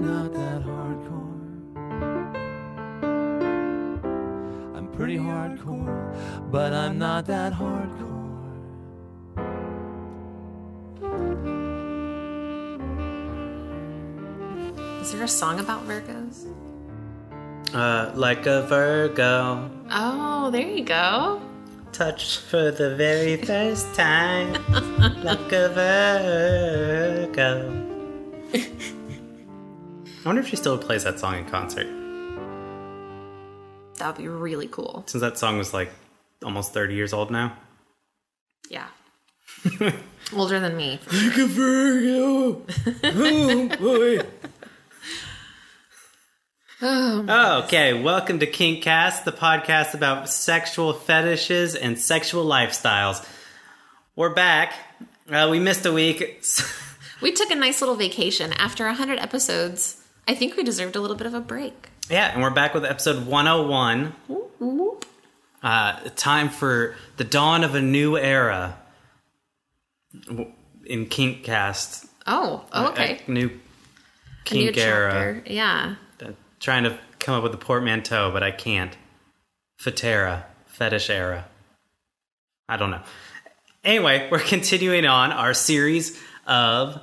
I'm not that hardcore. I'm pretty hardcore, but I'm not that hardcore. Is there a song about Virgos? Uh, like a Virgo, Oh, there you go. touched for the very first time, like a Virgo. I wonder if she still plays that song in concert. That would be really cool. Since that song was like almost 30 years old now. Yeah. Older than me. Like a Virgo. Oh boy. okay, welcome to Kinkcast, the podcast about sexual fetishes and sexual lifestyles. We're back. Uh, we missed a week. We took a nice little vacation. After 100 episodes, I think we deserved a little bit of a break. yeah, and we're back with episode 101. Uh, time for the dawn of a new era in Kinkcast. Oh, oh, okay. A new A new kink era. chapter. Yeah. Uh, trying to come up with a portmanteau, but I can't. Fetera, fetish era. I don't know. Anyway, we're continuing on our series of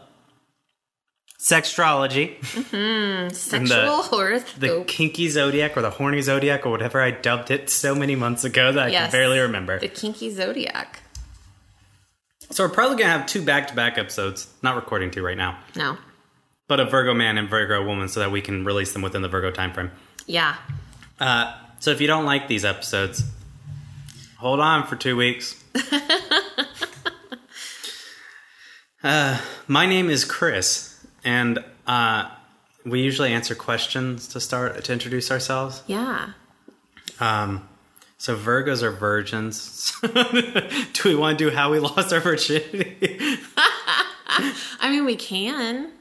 sextrology, Sexual horoscope. the kinky zodiac or the horny zodiac or whatever I dubbed it so many months ago that I can barely remember. the kinky zodiac. So we're probably gonna have two back-to-back episodes. Not recording two right now, No. but a Virgo man and Virgo woman, so that we can release them within the Virgo time frame. Yeah. Uh, so if you don't like these episodes, hold on for two weeks. uh, my name is Chris, and uh, we usually answer questions to start to introduce ourselves. Yeah. Um, so Virgos are virgins. do we want to do how we lost our virginity? I mean, we can.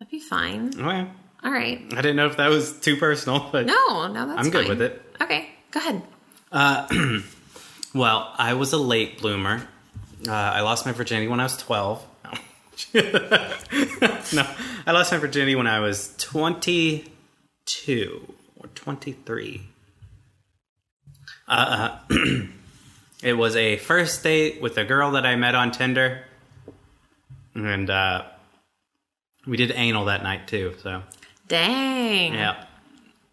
That'd be fine. okay. All right. I didn't know if that was too personal, but No, no, that's I'm good fine. with it. Okay, go ahead. Well, I was a late bloomer. Uh, I lost my virginity when I was 12. No. I lost my virginity when I was 22 or 23. Uh, it was a first date with a girl that I met on Tinder. And uh, we did anal that night too, so Dang. yeah.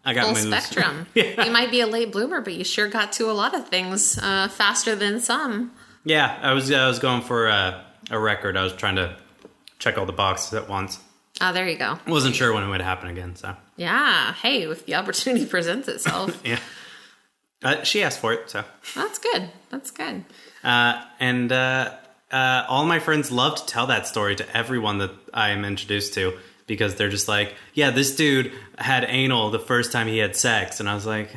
I got Full moves. spectrum. Yeah. You might be a late bloomer, but you sure got to a lot of things uh, faster than some. Yeah, I was I was going for a, a record. I was trying to check all the boxes at once. Oh, there you go. Wasn't sure when it would happen again, so Yeah. Hey, if the opportunity presents itself, yeah. Uh, she asked for it, so that's good. That's good. uh, and uh, uh, all my friends love to tell that story to everyone that I am introduced to because they're just like, "Yeah, this dude had anal the first time he had sex," and I was like,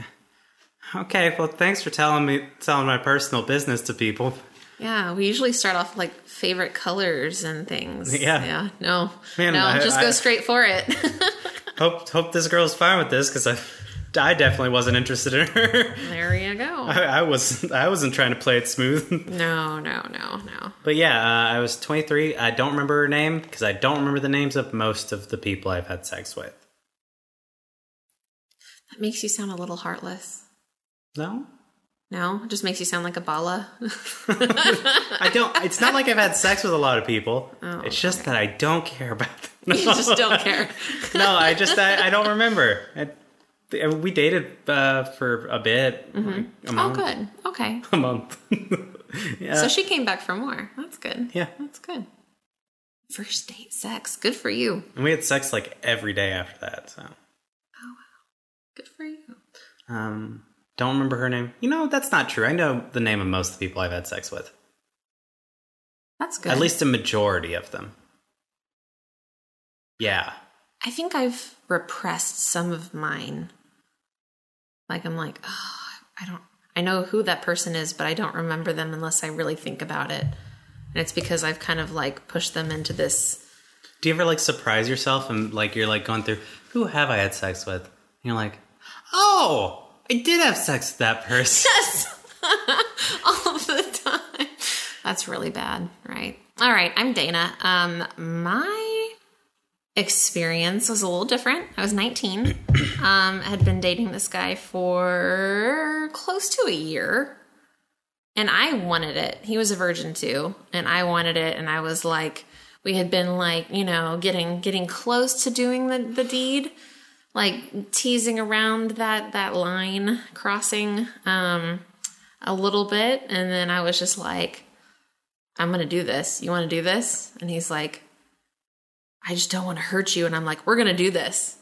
"Okay, well, thanks for telling me telling my personal business to people." Yeah, we usually start off like favorite colors and things. Yeah. Yeah. No. Man, no, I- just I- go straight for it. Hope hope this girl's fine with this because I I definitely wasn't interested in her. there you go. I, I was I wasn't trying to play it smooth. No, no, no, no. but yeah, uh, I was 23. I don't remember her name because I don't remember the names of most of the people I've had sex with. That makes you sound a little heartless. No, No, it just makes you sound like a bala. I don't. It's not like I've had sex with a lot of people. Oh, it's just that I don't care about them. you just don't care. no, I just I, I don't remember. I, we dated uh, for a bit, like a Oh, good. Okay. A month. yeah. So she came back for more. That's good. yeah, That's good. First date sex. Good for you. and we had sex like every day after that. So. Oh wow. Good for you. Um, don't remember her name. You know, that's not true. I know the name of most of the people I've had sex with. That's good. At least a majority of them. Yeah. I think I've repressed some of mine. Like I'm like, oh, I don't I know who that person is, but I don't remember them unless I really think about it. And it's because I've kind of like pushed them into this Do you ever like surprise yourself and like you're like going through who have I had sex with? And you're like, oh, I did have sex with that person. Yes. all of the time. That's really bad, right? All right, I'm Dana. Um my experience was a little different. I was 19. um, had been dating this guy for close to a year. And I wanted it. He was a virgin too, and I wanted it and I was like we had been like, you know, getting getting close to doing the the deed, like teasing around that that line crossing um a little bit and then I was just like I'm to do this. You want to do this? And he's like I just don't want to hurt you. And I'm like, we're to do this.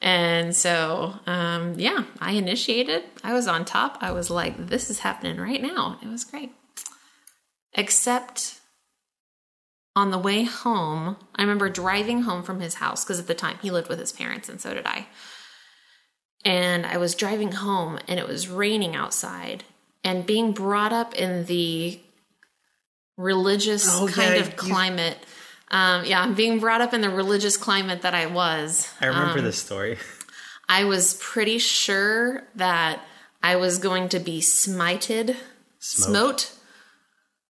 And so, um, yeah, I initiated. I was on top. I was like, this is happening right now. It was great. Except on the way home, I remember driving home from his house because at the time he lived with his parents and so did I. And I was driving home and it was raining outside and being brought up in the religious Oh, kind yeah, of you- climate. Um, yeah, I'm being brought up in the religious climate that I was. I remember um, this story. I was pretty sure that I was going to be smited, Smote.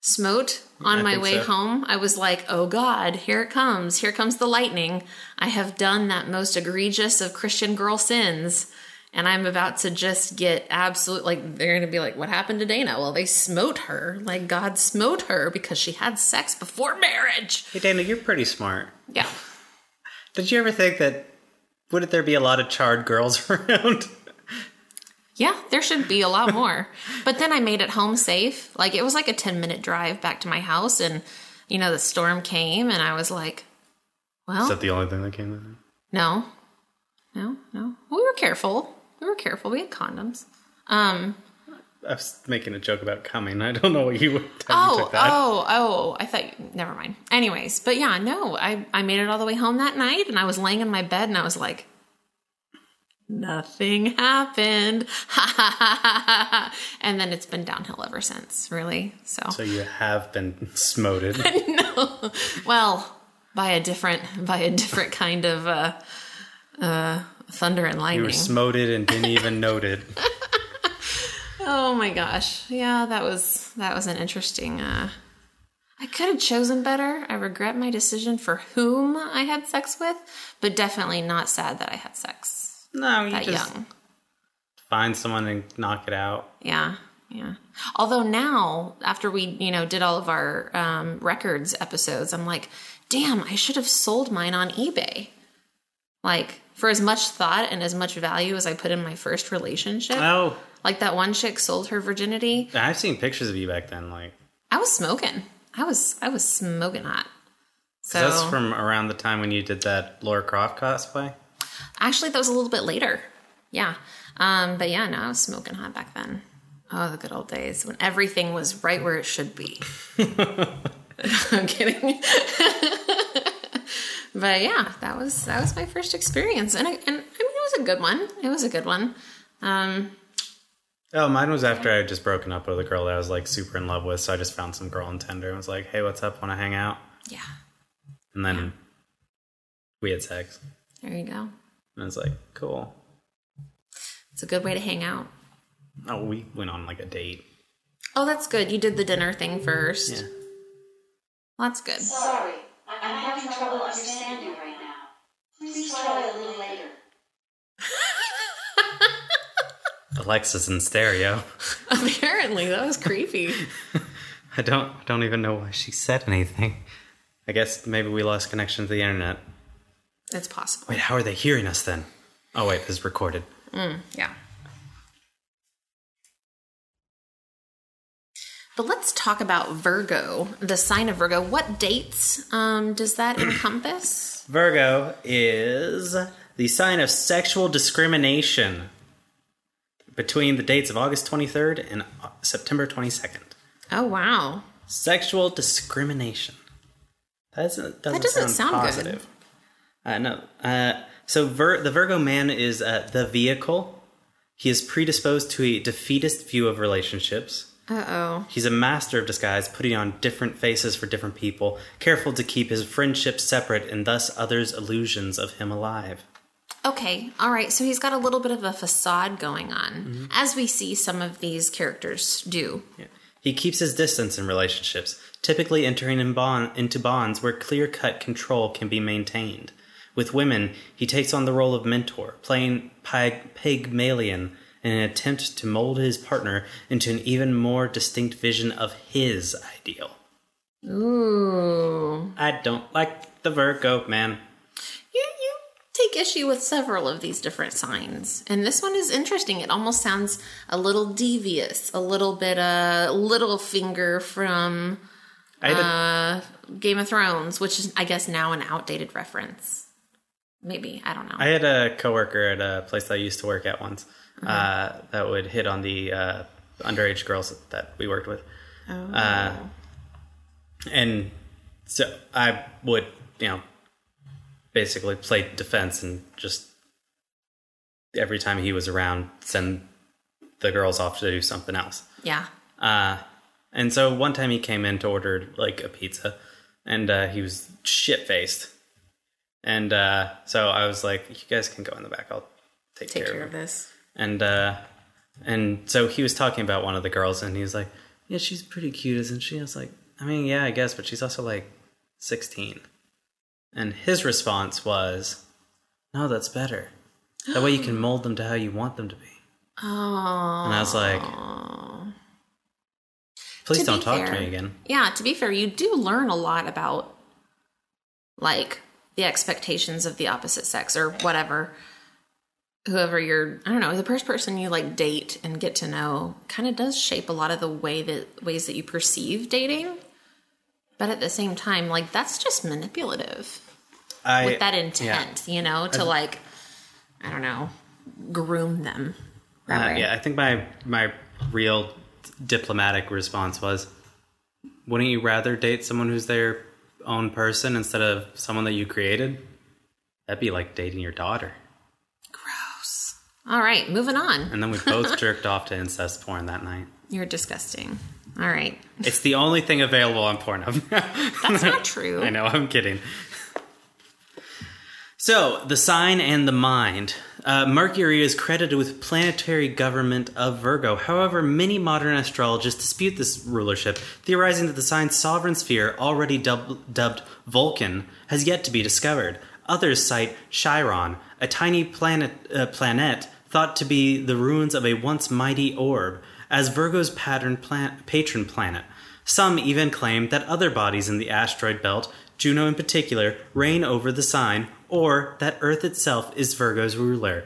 Smote, on I my way so. home. I was like, oh God, here it comes. Here comes the lightning. I have done that most egregious of Christian girl sins. And I'm about to just get absolute, like, they're going to be like, what happened to Dana? Well, they smote her. Like, God smote her because she had sex before marriage. Hey, Dana, you're pretty smart. Yeah. Did you ever think that wouldn't there be a lot of charred girls around? Yeah, there should be a lot more. but then I made it home safe. Like it was like a 10 minute drive back to my house and you know the storm came and I was like, well, Is that the only thing that came in? no. No, no. We were careful. We were careful. We had condoms. Um I was making a joke about coming. I don't know what you would you Oh, that. oh, oh, I thought you, never mind. Anyways, but yeah, no, I I made it all the way home that night and I was laying in my bed and I was like nothing happened. and then it's been downhill ever since, really. So, So you have been smoted. no. Well, by a different by a different kind of uh uh thunder and lightning. You were smoted and didn't even note it. Oh my gosh. Yeah, that was that was an interesting uh I could have chosen better. I regret my decision for whom I had sex with, but definitely not sad that I had sex No, you that just young. find someone and knock it out. Yeah. Yeah. Although now, after we, you know, did all of our um, records episodes, I'm like, damn, I should have sold mine on eBay. Like, for as much thought and as much value as I put in my first relationship, Oh, like that one chick sold her virginity. I've seen pictures of you back then. Like I was smoking. I was I was smoking hot. So that's from around the time when you did that Laura Croft cosplay. Actually that was a little bit later. Yeah. Um, but yeah, no, I was smoking hot back then. Oh, the good old days when everything was right where it should be. I'm kidding. but yeah, that was that was my first experience, and I, and I mean it was a good one. It was a good one. Um, Oh, mine was after I had just broken up with a girl that I was like super in love with. So I just found some girl on Tinder and was like, "Hey, what's up? Want to hang out?" yeah, And then we had sex, there you go. And I was like, "Cool." It's a good way to hang out. Oh, we went on like a date. Oh, that's good. You did the dinner thing first. Yeah. Well, that's good. Sorry, I'm having trouble understanding right now. Please try a little later. Alexa's in stereo. Apparently, that was creepy. I don't I don't even know why she said anything. I guess maybe we lost connection to the internet. It's possible. Wait, how are they hearing us then? Oh wait, this is recorded. Yeah. But let's talk about Virgo, the sign of Virgo. What dates um, does that encompass? Virgo is the sign of sexual discrimination between the dates of August 23rd and uh, September 22nd. Oh, wow. Sexual discrimination. That doesn't, doesn't, doesn't sound, sound good. Uh, no. Uh, so Vir- the Virgo man is uh, the vehicle. He is predisposed to a defeatist view of relationships. Uh oh. He's a master of disguise, putting on different faces for different people, careful to keep his friendships separate and thus others' illusions of him alive. Okay, all right. So he's got a little bit of a facade going on, as we see some of these characters do. Yeah. He keeps his distance in relationships, typically entering in bond, into bonds where clear cut control can be maintained. With women, he takes on the role of mentor, playing Pygmalion in an attempt to mold his partner into an even more distinct vision of his ideal. Ooh. I don't like the Virgo man. You you take issue with several of these different signs, and this one is interesting. It almost sounds a little devious, a little bit a uh, Littlefinger from I had a- uh, Game of Thrones, which is I guess now an outdated reference. Maybe I don't know. I had a coworker at a place that I used to work at once uh, that would hit on the uh, underage girls that we worked with. Uh, and so I would, you know, basically play defense and just every time he was around, send the girls off to do something else. yeah. Uh, and so one time he came in to order like a pizza, and uh, he was shit faced. And uh, so I was like, "You guys can go in the back. I'll take, Take care, care of of this. And uh, and so he was talking about one of the girls, and he was like, "Yeah, she's pretty cute, isn't she?" I was like, "I mean, yeah, I guess, but she's also like 16." And his response was, "No, that's better. That way you can mold them to how you want them to be." Oh. And I was like, "Please To don't talk to me again." Yeah, to be fair, you do learn a lot about like the expectations of the opposite sex or whatever. Whoever you're, I don't know, the first person you like date and get to know kind of does shape a lot of the way that ways that you perceive dating. But at the same time, like that's just manipulative I, with that yeah. intent, you know, to like, I don't know, groom them. Uh, yeah, I think my my real diplomatic response was, "Wouldn't you rather date someone who's their own person instead of someone that you created? That'd be like dating your daughter." Gross. All right, moving on. And then we both jerked off to incest porn that night. You're disgusting. All right. It's the only thing available on Pornhub. That's not true. I know, I'm kidding. So, the sign and the mind. Uh, Mercury is credited with planetary government of Virgo. However, many modern astrologists dispute this rulership, theorizing that the sign's sovereign sphere, already dub- dubbed Vulcan, has yet to be discovered. Others cite Chiron, a tiny planet, uh, planet thought to be the ruins of a once mighty orb, as Virgo's pattern plan- patron planet. Some even claim that other bodies in the asteroid belt, Juno in particular, reign over the sign, or that Earth itself is Virgo's ruler.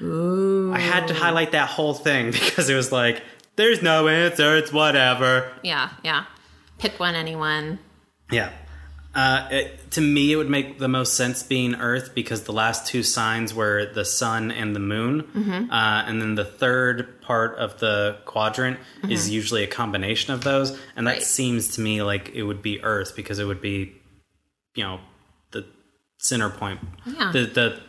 I had to highlight that whole thing because it was like, there's no answer, it's whatever. Yeah, yeah. Pick one, anyone. Yeah. Uh, it, to me, it would make the most sense being Earth because the last two signs were the sun and the moon. Uh, and then the third part of the quadrant is usually a combination of those. And that Right. seems to me like it would be Earth because it would be, you know, the center point, Yeah. the, the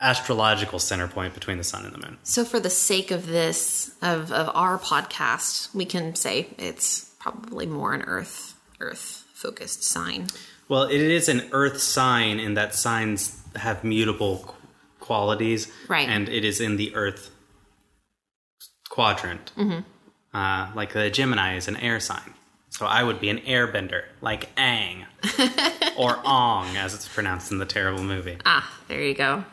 astrological center point between the sun and the moon. So, for the sake of this, of, of our podcast, we can say it's probably more an Earth Earth focused sign. Well, it is an Earth sign in that signs have mutable qualities, Right. And it is in the Earth quadrant. Mm-hmm. Uh, like the Gemini is an air sign, so I would be an airbender, like Aang or Ong, as it's pronounced in the terrible movie. Ah, there you go.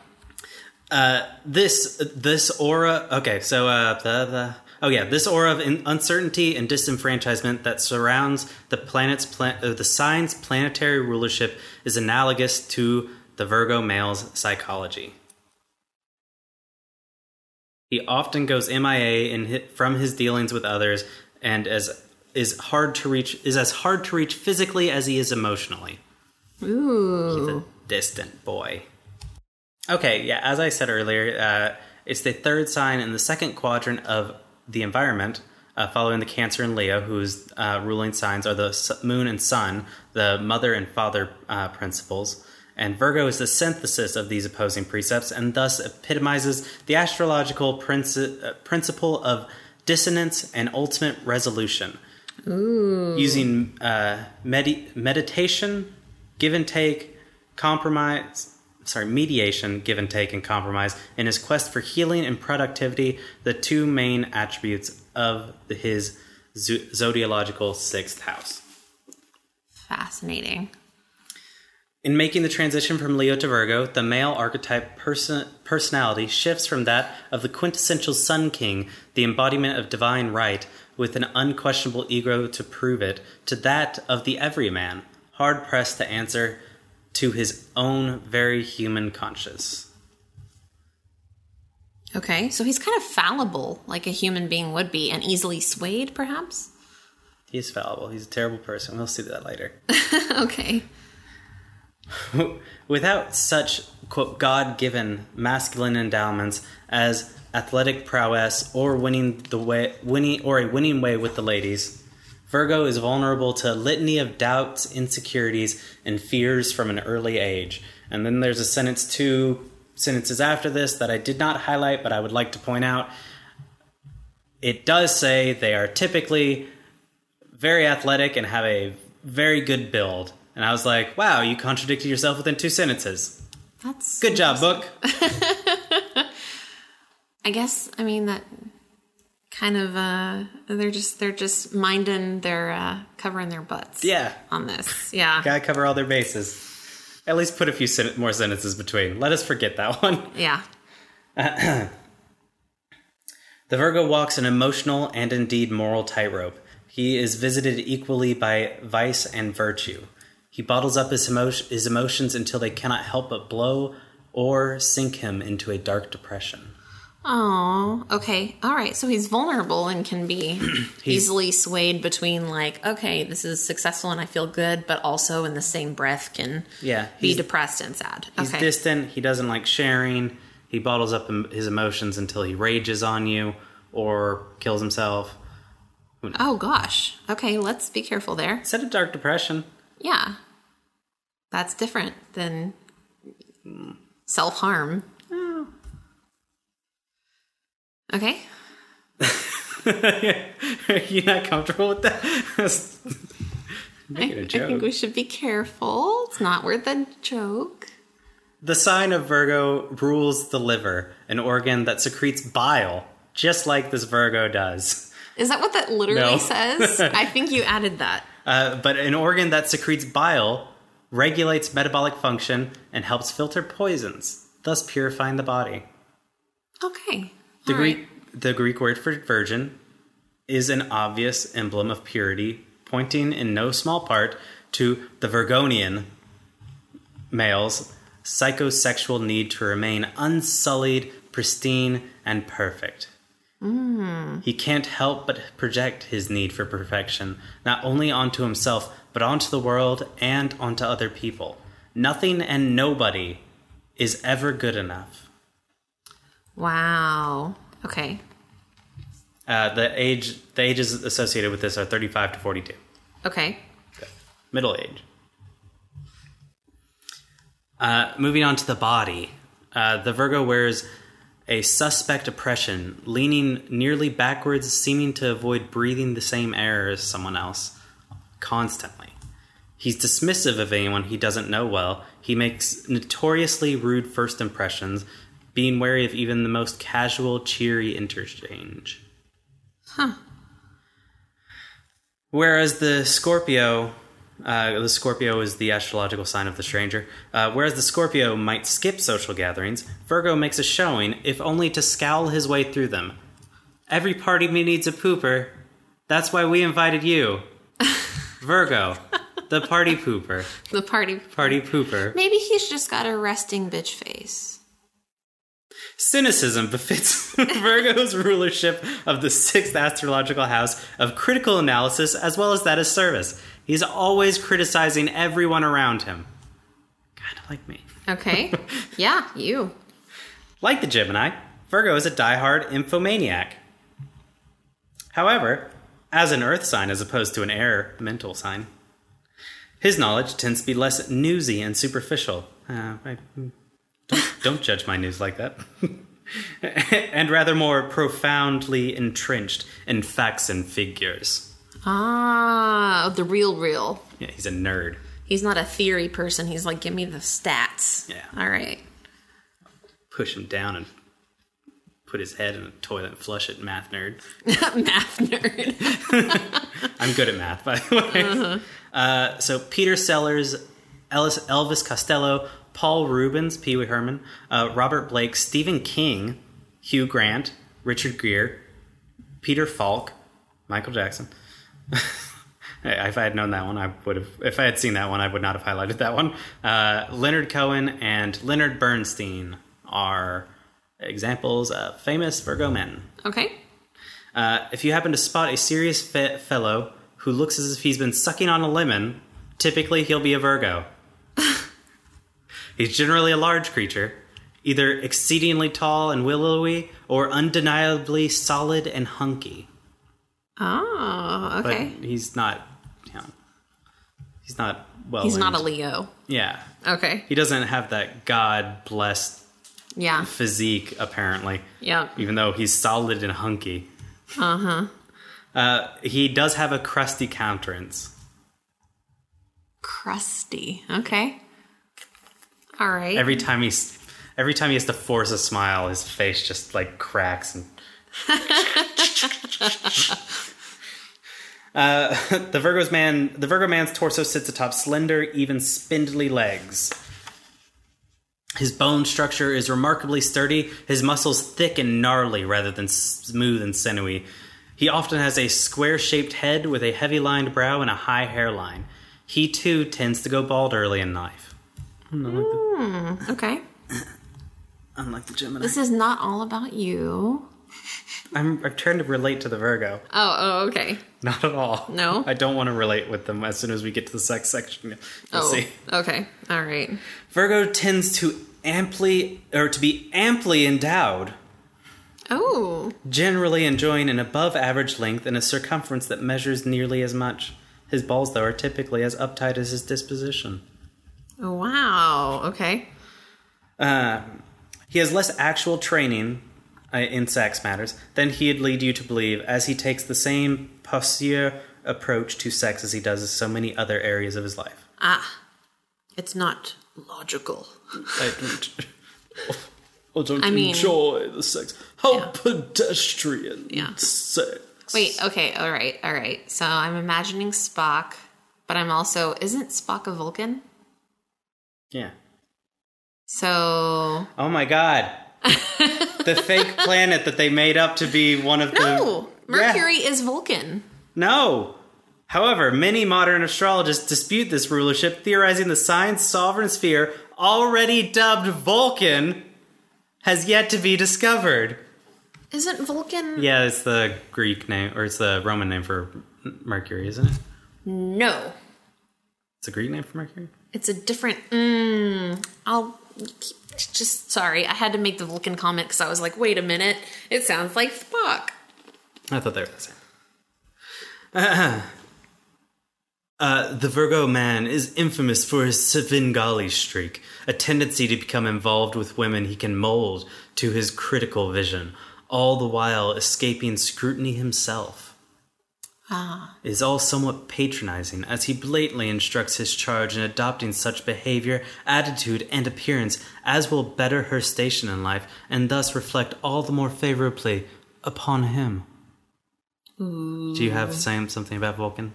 this this aura okay so uh the, the oh yeah this aura of in, uncertainty and disenfranchisement that surrounds the planet's plan, uh, the sign's planetary rulership is analogous to the virgo male's psychology he often goes mia in from his dealings with others and as is hard to reach is as hard to reach physically as he is emotionally Ooh. He's a distant boy. Okay, yeah, as I said earlier, uh, it's the third sign in the second quadrant of the environment, uh, following the Cancer and Leo, whose uh, ruling signs are the moon and sun, the mother and father uh, principles. And Virgo is the synthesis of these opposing precepts and thus epitomizes the astrological princi- uh, principle of dissonance and ultimate resolution using uh, medi- meditation, give and take, compromise, sorry, mediation, give and take, and compromise in his quest for healing and productivity, the two main attributes of his zo- zodiological sixth house. Fascinating. In making the transition from Leo to Virgo, the male archetype person- personality shifts from that of the quintessential Sun King, the embodiment of divine right, with an unquestionable ego to prove it, to that of the everyman, hard pressed to answer to his own very human conscience. Okay, so he's kind of fallible, like a human being would be, and easily swayed, perhaps? He's fallible. He's a terrible person. We'll see that later. okay. Without such quote God-given masculine endowments as athletic prowess or winning the way winning or a winning way with the ladies, Virgo is vulnerable to a litany of doubts, insecurities, and fears from an early age. And then there's a sentence two sentences after this that I did not highlight, but I would like to point out. It does say they are typically very athletic and have a very good build. And I was like, wow, you contradicted yourself within two sentences. That's Good job, book. I guess I mean that kind of uh they're just they're just minding their uh covering their butts. Yeah. On this. Yeah. Gotta cover all their bases. At least put a few sen- more sentences between. Let us forget that one. Yeah. The Virgo walks an emotional and indeed moral tightrope. He is visited equally by vice and virtue. He bottles up his, emo- his emotions until they cannot help but blow or sink him into a dark depression. Oh, okay. All right. So he's vulnerable and can be easily swayed between like, okay, this is successful and I feel good, but also in the same breath can Yeah, be depressed and sad. He's okay. distant. He doesn't like sharing. He bottles up his emotions until he rages on you or kills himself. oh gosh. Okay, let's be careful there. Instead of dark depression, Yeah. That's different than mm. self harm. Okay. are you not comfortable with that? I, I think we should be careful. It's not worth a joke. The sign of Virgo rules the liver, an organ that secretes bile, just like this Virgo does. Is that what that literally No. says? I think you added that. Uh, but an organ that secretes bile regulates metabolic function and helps filter poisons, thus purifying the body. Okay. The All Greek, right. the Greek word for virgin is an obvious emblem of purity, pointing in no small part to the Virgonian male's psychosexual need to remain unsullied, pristine, and perfect. Mm. He can't help but project his need for perfection, not only onto himself, but onto the world and onto other people. Nothing and nobody is ever good enough. Wow. Okay. Uh, the age the ages associated with this are 35 to 42 Okay. middle age uh, moving on to the body uh, the virgo wears a suspect oppression leaning nearly backwards seeming to avoid breathing the same air as someone else constantly he's dismissive of anyone he doesn't know well he makes notoriously rude first impressions being wary of even the most casual cheery interchange Whereas the Scorpio, uh, the Scorpio is the astrological sign of the stranger. Uh, whereas the Scorpio might skip social gatherings, Virgo makes a showing, if only to scowl his way through them. Every party me needs a pooper. That's why we invited you, Virgo, the party pooper, The party. party pooper. Maybe he's just got a resting bitch face. Cynicism befits Virgo's rulership of the sixth astrological house of critical analysis as well as that of service. He's always criticizing everyone around him. Kind of like me. Okay. yeah, you. Like the Gemini, Virgo is a diehard infomaniac. However, as an earth sign as opposed to an air mental sign, his knowledge tends to be less newsy and superficial. Uh, I- don't, don't judge my news like that. and rather more profoundly entrenched in facts and figures. Ah, the real, real. Yeah, he's a nerd. He's not a theory person. He's like, give me the stats. Yeah. All right. Push him down and put his head in a toilet and flush it, math nerd. Math nerd. I'm good at math, by the way. Uh, so Peter Sellers Elvis Costello, Paul Reubens, Pee Wee Herman, uh, Robert Blake, Stephen King, Hugh Grant, Richard Gere, Peter Falk, Michael Jackson. If I had known that one, I would have. If I had seen that one, I would not have highlighted that one. Uh, Leonard Cohen and Leonard Bernstein are examples of famous Virgo men. Okay. Uh, if you happen to spot a serious fe- fellow who looks as if he's been sucking on a lemon, typically he'll be a Virgo. He's generally a large creature, either exceedingly tall and willowy or undeniably solid and hunky. Oh, But he's not, you know, he's not well. He's not a. Leo. Yeah, Okay. he doesn't have that God blessed Yeah. physique apparently. Yeah. even though he's solid and hunky. Uh-huh. Uh, he does have a crusty countenance. Crusty. Okay. All right. Every time he's every time he has to force a smile, his face just like cracks and. uh, the Virgo's man, the Virgo man's torso sits atop slender, even spindly legs. His bone structure is remarkably sturdy. His muscles thick and gnarly rather than smooth and sinewy. He often has a square-shaped head with a heavy-lined brow and a high hairline. He too tends to go bald early in life. Hmm, okay. Unlike the Gemini. This is not all about you. I'm, I'm trying to relate to the Virgo. Oh, oh, okay. Not at all. No? I don't want to relate with them as soon as we get to the sex section. You'll Oh, see. okay. All right. Virgo tends to amply or to be amply endowed, Oh, generally enjoying an above average length and a circumference that measures nearly as much. His balls, though, are typically as uptight as his disposition. Wow. Okay. Um, he has less actual training uh, in sex matters than he'd lead you to believe, as he takes the same posture approach to sex as he does in so many other areas of his life. Ah, it's not logical. I don't, I don't I mean- enjoy the sex. How Yeah. pedestrian Yeah. sex. Wait, okay, all right, all right. So I'm imagining Spock, but I'm also isn't Spock a Vulcan? Yeah. So Oh my god. the fake planet that they made up to be one of the. no, Yeah. Mercury is Vulcan. No. However, many modern astrologists dispute this rulership, theorizing the sign's sovereign sphere, already dubbed Vulcan, has yet to be discovered. Isn't Vulcan? Yeah, it's the Greek name, or it's the Roman name for Mercury, isn't it? No, It's a Greek name for Mercury? It's a different. Mm, I'll just sorry. I had to make the Vulcan comment because I was like, wait a minute, it sounds like Spock. I thought they were the same. Uh, the Virgo man is infamous for his Svengali streak, a tendency to become involved with women he can mold to his critical vision, all the while escaping scrutiny himself. Ah, is all somewhat patronizing, as he blatantly instructs his charge in adopting such behavior, attitude, and appearance as will better her station in life, and thus reflect all the more favorably upon him. Do you have same something about Vulcan?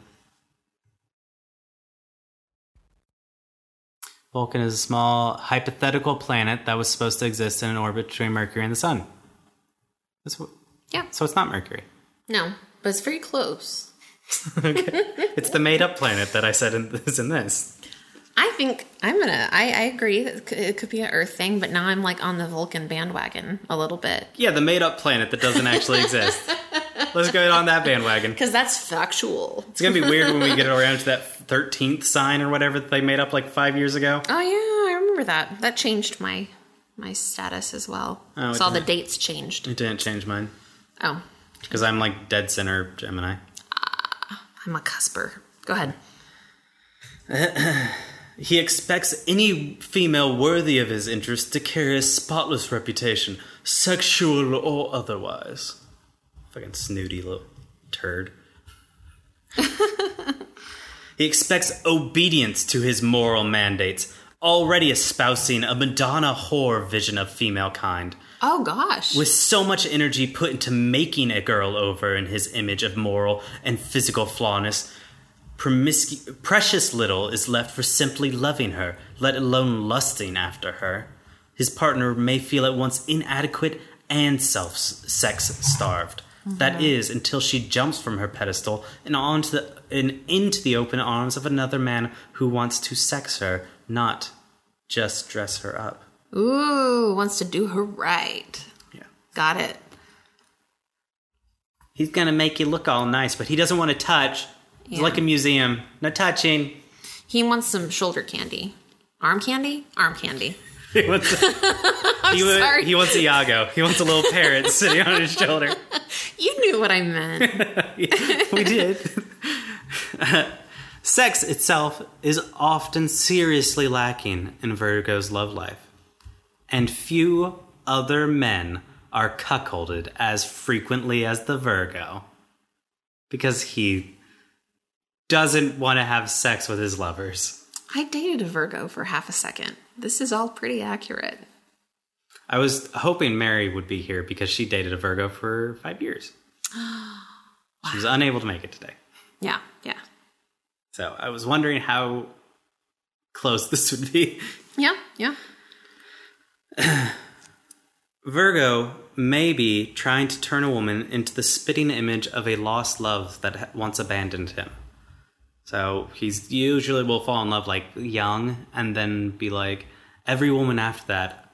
Vulcan is a small hypothetical planet that was supposed to exist in an orbit between Mercury and the Sun. That's what, yeah. so it's not Mercury. No, but it's very close. okay. It's the made up planet that I said in, is in this. I think I'm gonna. I, I agree that it could- be an Earth thing, but now I'm like on the Vulcan bandwagon a little bit Yeah, the made up planet that doesn't actually exist. Let's go on that bandwagon. because that's factual. It's gonna be weird when we get around to that thirteenth sign or whatever that they made up like five years ago. Oh yeah, I remember that. That changed my my status as well. Oh, it Saw the dates changed. It didn't change mine Oh, because I'm like dead center Gemini. Uh, I'm a cusper. Go ahead. He expects any female worthy of his interest to carry a spotless reputation, sexual or otherwise. Fucking snooty little turd. he expects obedience to his moral mandates, already espousing a Madonna whore vision of female kind. Oh gosh. With so much energy put into making a girl over in his image of moral and physical flawness, promiscu- precious little is left for simply loving her, let alone lusting after her. His partner may feel at once inadequate and self sex starved. Mm-hmm. That is, until she jumps from her pedestal and onto the and into the open arms of another man who wants to sex her, not just dress her up. Ooh, wants to do her right. Yeah. Got it. He's gonna make you look all nice, but he doesn't want to touch. It's Yeah. like a museum. No touching. He wants some shoulder candy. Arm candy? Arm candy. He wants, he, sorry. he wants a Iago. He wants a little parrot sitting on his shoulder. You knew what I meant. we did. Sex itself is often seriously lacking in Virgo's love life, and few other men are cuckolded as frequently as the Virgo because he doesn't want to have sex with his lovers. I dated a Virgo for half a second. This is all pretty accurate. I was hoping Mary would be here because she dated a Virgo for five years. She was unable to make it today. Yeah, yeah. So I was wondering how close this would be. Yeah, yeah. Virgo may be trying to turn a woman into the spitting image of a lost love that once abandoned him. So he's usually will fall in love like young and then be like, every woman after that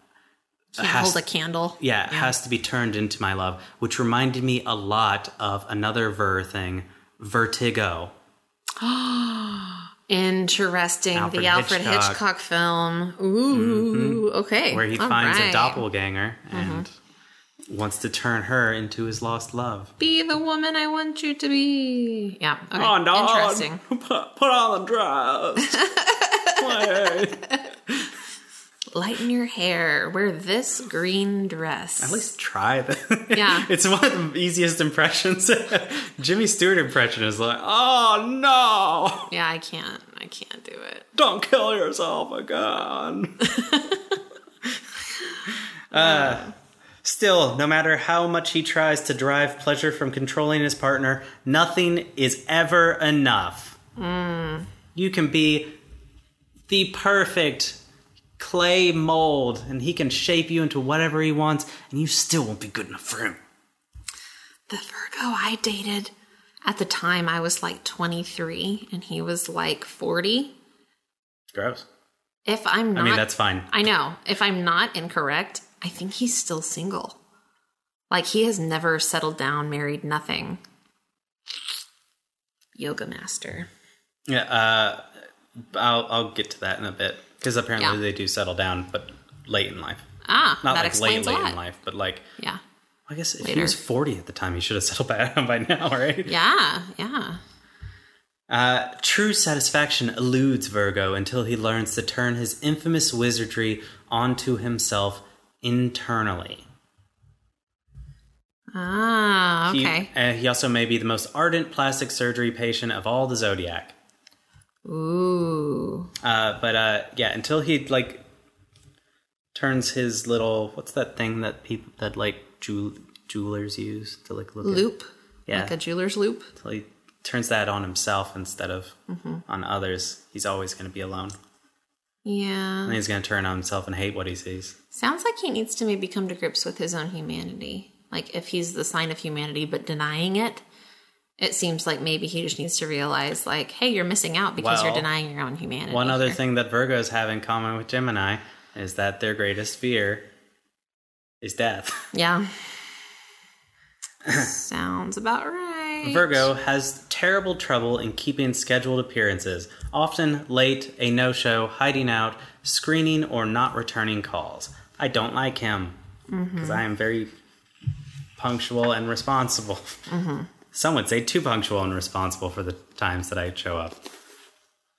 Can't has- hold a candle. yeah, has to be turned into my love, which reminded me a lot of another Ver thing, Vertigo. Interesting. Alfred the Alfred Hitchcock, Hitchcock. film. Ooh, mm-hmm. okay. where he All finds right. a doppelganger uh-huh. and wants to turn her into his lost love. Be the woman I want you to be. Yeah. Okay. Oh, no. Interesting. Put, put on the dress. Lighten your hair. Wear this green dress. At least try that. Yeah. it's one of the easiest impressions. Jimmy Stewart impression is like, oh no, Yeah, I can't. I can't do it. don't kill yourself again. uh, still, no matter how much he tries to derive pleasure from controlling his partner, nothing is ever enough. You can be the perfect clay mold, and he can shape you into whatever he wants, and you still won't be good enough for him. The Virgo I dated at the time I was like 23 and he was like 40. Gross. If I'm not I mean, that's fine. I know. If I'm not incorrect, I think he's still single. Like he has never settled down, married, nothing. Yoga master. Yeah, uh, I'll I'll get to that in a bit because apparently Yeah. they do settle down, but late in life. Ah, Not that like late explains late lot. in life, but like Yeah. I guess if he was forty at the time, he should have settled by, by now, right? Yeah, yeah. Uh, true satisfaction eludes Virgo until he learns to turn his infamous wizardry onto himself internally. Ah, He- okay. uh, he also may be the most ardent plastic surgery patient of all the zodiac. Ooh. Uh, but uh, yeah, until he like turns his little what's that thing that people that like jewel, jewelers use to like look at- Loupe. Yeah. Like a jeweler's loupe. Until he turns that on himself instead of Mm-hmm. on others, he's always going to be alone. Yeah. And he's going to turn on himself and hate what he sees. Sounds like he needs to maybe come to grips with his own humanity. Like if he's the sign of humanity but denying it, it seems like maybe he just needs to realize like, hey, you're missing out because you're denying your own humanity. One other here. thing that Virgos have in common with Gemini is that their greatest fear is death. Yeah. Sounds about right. Virgo has terrible trouble in keeping scheduled appearances, often late, a no show, hiding out, screening, or not returning calls. I don't like him mm-hmm. because I am very punctual and responsible. Mm-hmm. Some would say too punctual and responsible for the times that I show up.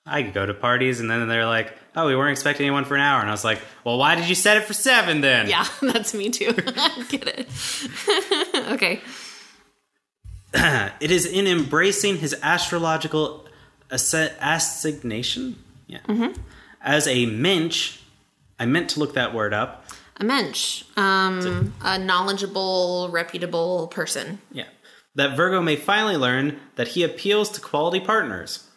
I could go to parties and then they're like, oh, we weren't expecting anyone for an hour. And I was like, well, why did you set it for seven then? Yeah, that's me too. I Get it. okay. It is in embracing his astrological assi- assignation yeah. as a mensch. I meant to look that word up. A mensch. Um, a knowledgeable, reputable person. Yeah. That Virgo may finally learn that he appeals to quality partners.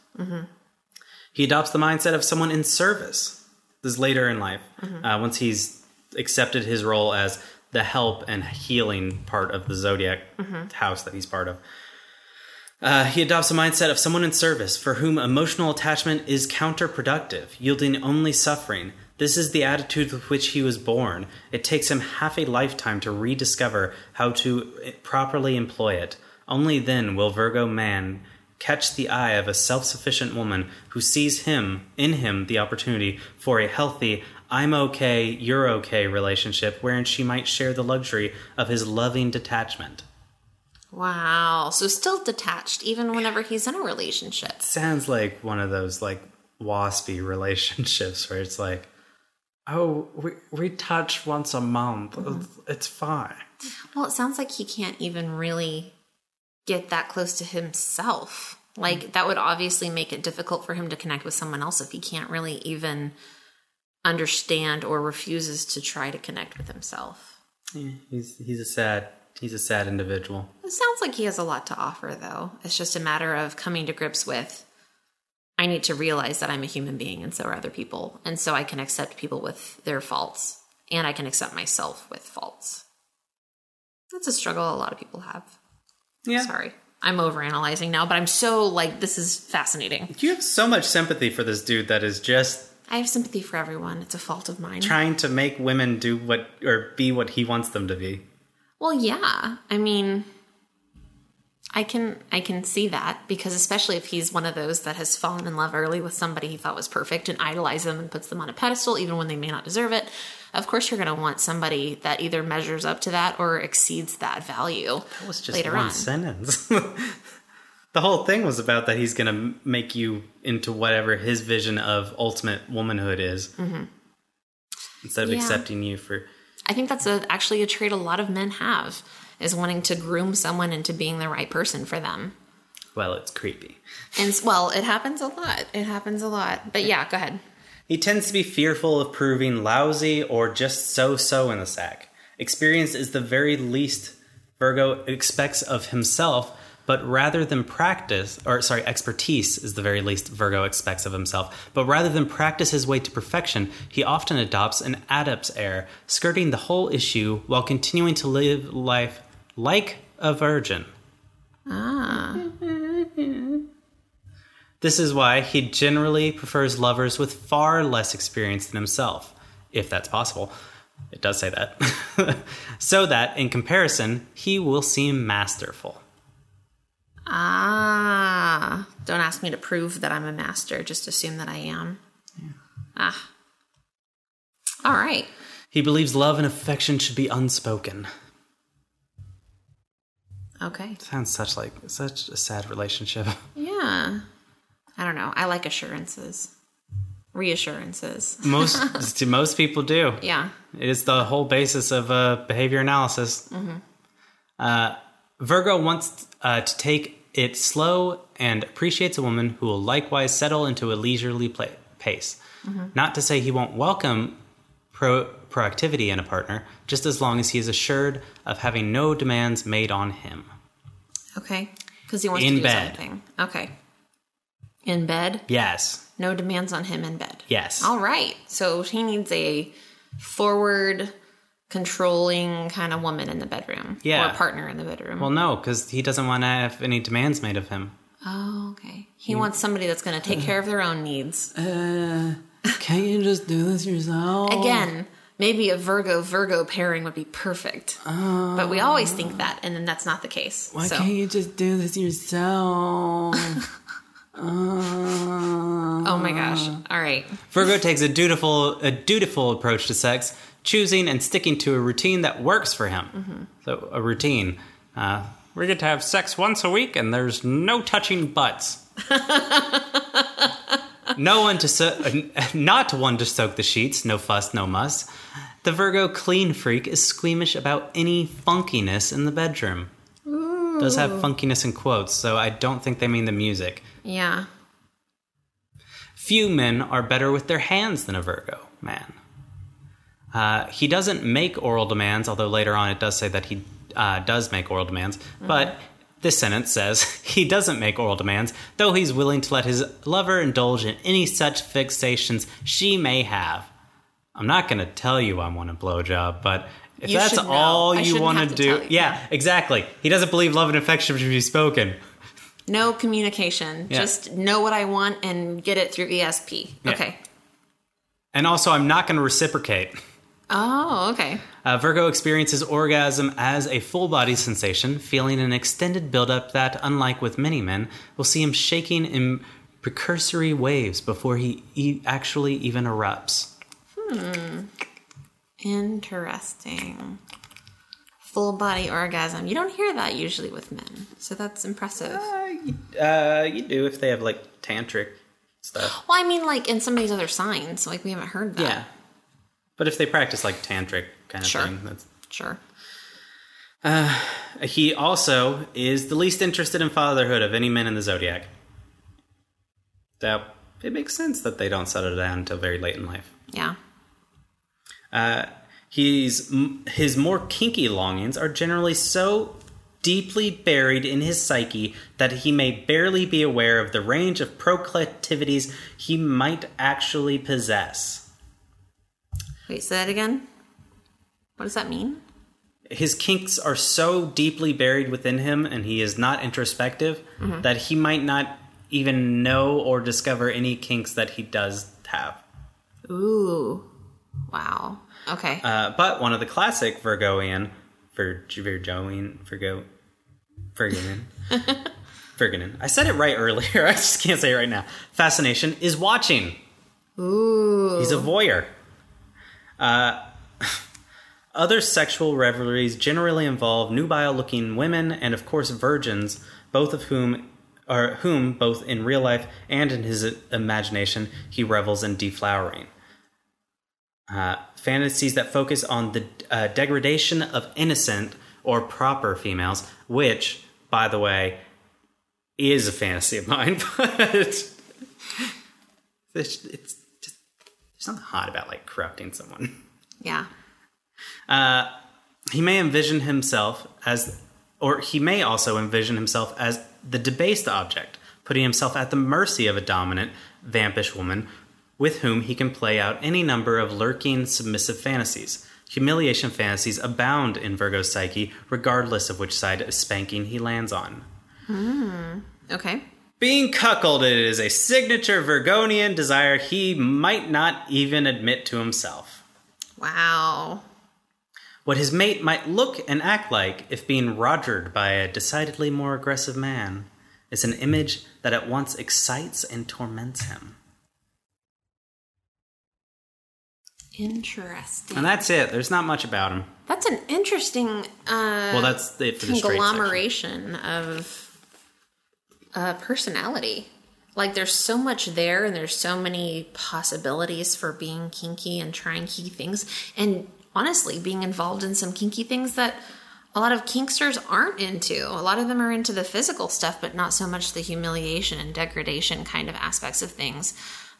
He adopts the mindset of someone in service. This is later in life, uh, once he's accepted his role as the help and healing part of the zodiac house that he's part of. Uh, he adopts a mindset of someone in service for whom emotional attachment is counterproductive, yielding only suffering. This is the attitude with which he was born. It takes him half a lifetime to rediscover how to properly employ it. Only then will Virgo man catch the eye of a self sufficient woman who sees him, in him, the opportunity for a healthy, I'm okay, you're okay relationship wherein she might share the luxury of his loving detachment. Wow. So still detached even whenever he's in a relationship. sounds like one of those like waspy relationships where it's like oh we we touch once a month mm-hmm. it's, it's fine Well, it sounds like he can't even really get that close to himself. Like that would obviously make it difficult for him to connect with someone else if he can't really even understand or refuses to try to connect with himself. he's he's a sad he's a sad individual It sounds like he has a lot to offer though. It's just a matter of coming to grips with I need to realize that I'm a human being and so are other people. And so I can accept people with their faults and I can accept myself with faults. That's a struggle a lot of people have. yeah Sorry. I'm overanalyzing now, but I'm so like this is fascinating. you have so much sympathy for this dude that is just I have sympathy for everyone. It's a fault of mine. trying to make women do what or be what he wants them to be Well, yeah. I mean, I can I can see that because especially if he's one of those that has fallen in love early with somebody he thought was perfect and idolizes them and puts them on a pedestal even when they may not deserve it. Of course, you're going to want somebody that either measures up to that or exceeds that value that was just later one on. sentence the whole thing was about that he's gonna make you into whatever his vision of ultimate womanhood is mm-hmm. instead of Yeah. accepting you for I think that's a, actually a trait a lot of men have is wanting to groom someone into being the right person for them. well it's creepy And well, it happens a lot. It happens a lot. But yeah, go ahead. He tends to be fearful of proving lousy or just so so in the sack. Experience is the very least Virgo expects of himself, but rather than practice, or sorry, expertise is the very least Virgo expects of himself, but rather than practice his way to perfection, he often adopts an adept's air, skirting the whole issue while continuing to live life like a virgin. Ah. This is why he generally prefers lovers with far less experience than himself, if that's possible. It does say that. so that, in comparison, he will seem masterful. Ah. Don't ask me to prove that I'm a master. Just assume that I am. Ah. All right. He believes love and affection should be unspoken. Okay. Sounds such like such a sad relationship. Yeah. I don't know. I like assurances, reassurances. Most to most people do. Yeah. It is the whole basis of uh, behavior analysis. Uh, Virgo wants uh, to take it slow and appreciates a woman who will likewise settle into a leisurely pla pace. Not to say he won't welcome pro- proactivity in a partner, just as long as he is assured of having no demands made on him. Okay. Because he wants In to do bed. something. Okay. In bed. Yes, No demands on him in bed. yes. All right. So he needs a forward, controlling kind of woman in the bedroom. Yeah. Or partner in the bedroom. Well, no, because he doesn't want to have any demands made of him. oh, okay. He wants somebody that's going to take care of their own needs. Uh, can't you just do this yourself? Again, maybe a Virgo Virgo pairing would be perfect. but we always think that, and then that's not the case. Why so, can't you just do this yourself? oh my gosh. All right. Virgo takes a dutiful a dutiful approach to sex, choosing and sticking to a routine that works for him. So a routine. Uh, we get to have sex once a week, and there's no touching butts. no one to so- uh, not one to soak the sheets. No fuss, no muss. The Virgo clean freak is squeamish about any funkiness in the bedroom. Does have funkiness in quotes, so I don't think they mean the music. Yeah. Few men are better with their hands than a Virgo man. Uh, he doesn't make oral demands, although later on it does say that he uh, does make oral demands. But This sentence says he doesn't make oral demands, though he's willing to let his lover indulge in any such fixations she may have. I'm not going to tell you I want a blowjob, but if You that's all you want to do, yeah, Yeah. exactly. He doesn't believe love and affection should be spoken. No communication. Yeah. Just know what I want and get it through ESP. Yeah. Okay. And also, I'm not going to reciprocate. Oh, okay. Uh, Virgo experiences orgasm as a full body sensation, feeling an extended buildup that, unlike with many men, will see him shaking in precursory waves before he e- actually even erupts. Interesting. Full body orgasm. You don't hear that usually with men. So that's impressive. Uh, you do if they have like tantric stuff. Well, I mean, like in some of these other signs, like we haven't heard that. Yeah. But if they practice like tantric kind of Sure. thing, that's Sure. Uh, He also is the least interested in fatherhood of any men in the zodiac. That it makes sense that they don't settle down until very late in life. Yeah. Uh, he's his more kinky longings are generally so deeply buried in his psyche that he may barely be aware of the range of proclivities he might actually possess. Wait, say that again. What does that mean? his kinks are so deeply buried within him and he is not introspective mm-hmm. that he might not even know or discover any kinks that he does have. Ooh. Wow. Okay. Uh, but one of the classic Virgoian, Vir- Virgoian, Virgo, Virgoian, Virgoian. I said it right earlier. I just can't say it right now. Fascination is watching. Ooh. He's a voyeur. Uh, other sexual revelries generally involve nubile-looking women and, of course, virgins, both of whom are whom both in real life and in his imagination he revels in deflowering. Uh, fantasies that focus on the uh, degradation of innocent or proper females, which, by the way, is a fantasy of mine, but it's, it's just there's something hot about like corrupting someone. yeah. Uh, he may envision himself as, or he may also envision himself as the debased object, putting himself at the mercy of a dominant, vampish woman with whom he can play out any number of lurking, submissive fantasies. Humiliation fantasies abound in Virgo's psyche, regardless of which side of spanking he lands on. Hmm. Okay. Being cuckolded is a signature Virgonian desire he might not even admit to himself. Wow. What his mate might look and act like if being rogered by a decidedly more aggressive man is an image that at once excites and torments him. Interesting. And that's it. There's not much about him. That's an interesting uh, Well, that's it for the conglomeration of uh, personality. Like, there's so much there, and there's so many possibilities for being kinky and trying kinky things, and honestly, being involved in some kinky things that a lot of kinksters aren't into. A lot of them are into the physical stuff, but not so much the humiliation and degradation kind of aspects of things.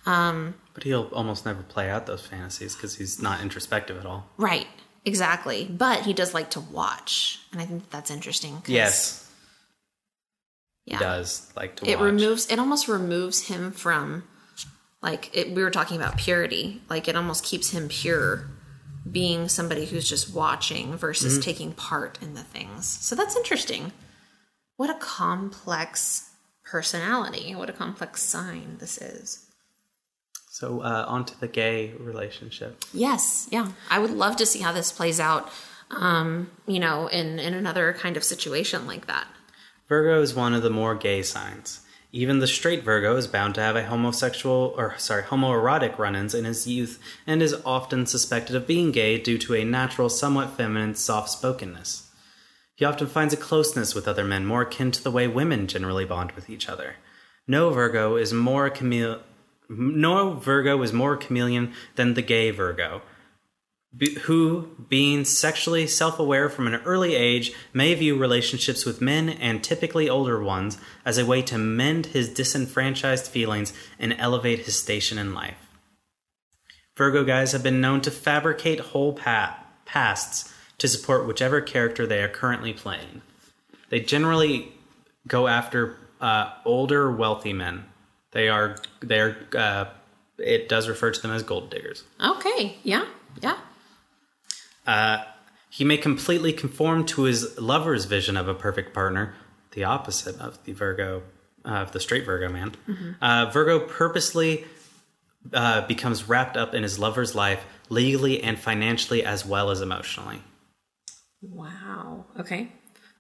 Um, But he'll almost never play out those fantasies because he's not introspective at all. right, exactly. But he does like to watch, and I think that's interesting. Yes, yeah. he does like to it watch. removes it almost removes him from like it, we were talking about purity like it almost keeps him pure being somebody who's just watching versus Mm-hmm. taking part in the things so that's interesting what a complex personality what a complex sign this is So uh, on to the gay relationship. yes yeah i would love to see how this plays out um you know in in another kind of situation like that Virgo is one of the more gay signs. Even the straight Virgo is bound to have a homosexual or sorry, homoerotic run-ins in his youth and is often suspected of being gay due to a natural, somewhat feminine soft-spokenness. He often finds a closeness with other men more akin to the way women generally bond with each other. No Virgo is more a chamele- no Virgo is more chameleon than the gay Virgo, who, being sexually self aware from an early age, may view relationships with men and typically older ones as a way to mend his disenfranchised feelings and elevate his station in life. Virgo guys have been known to fabricate whole pa- pasts to support whichever character they are currently playing. They generally go after uh, older, wealthy men. They are they are. Uh, it does refer to them as gold diggers. Okay. Yeah. Yeah. He may completely conform to his lover's vision of a perfect partner, the opposite of the Virgo, uh, of the straight Virgo man. Uh, Virgo purposely uh, becomes wrapped up in his lover's life, legally and financially, as well as emotionally. Wow. Okay.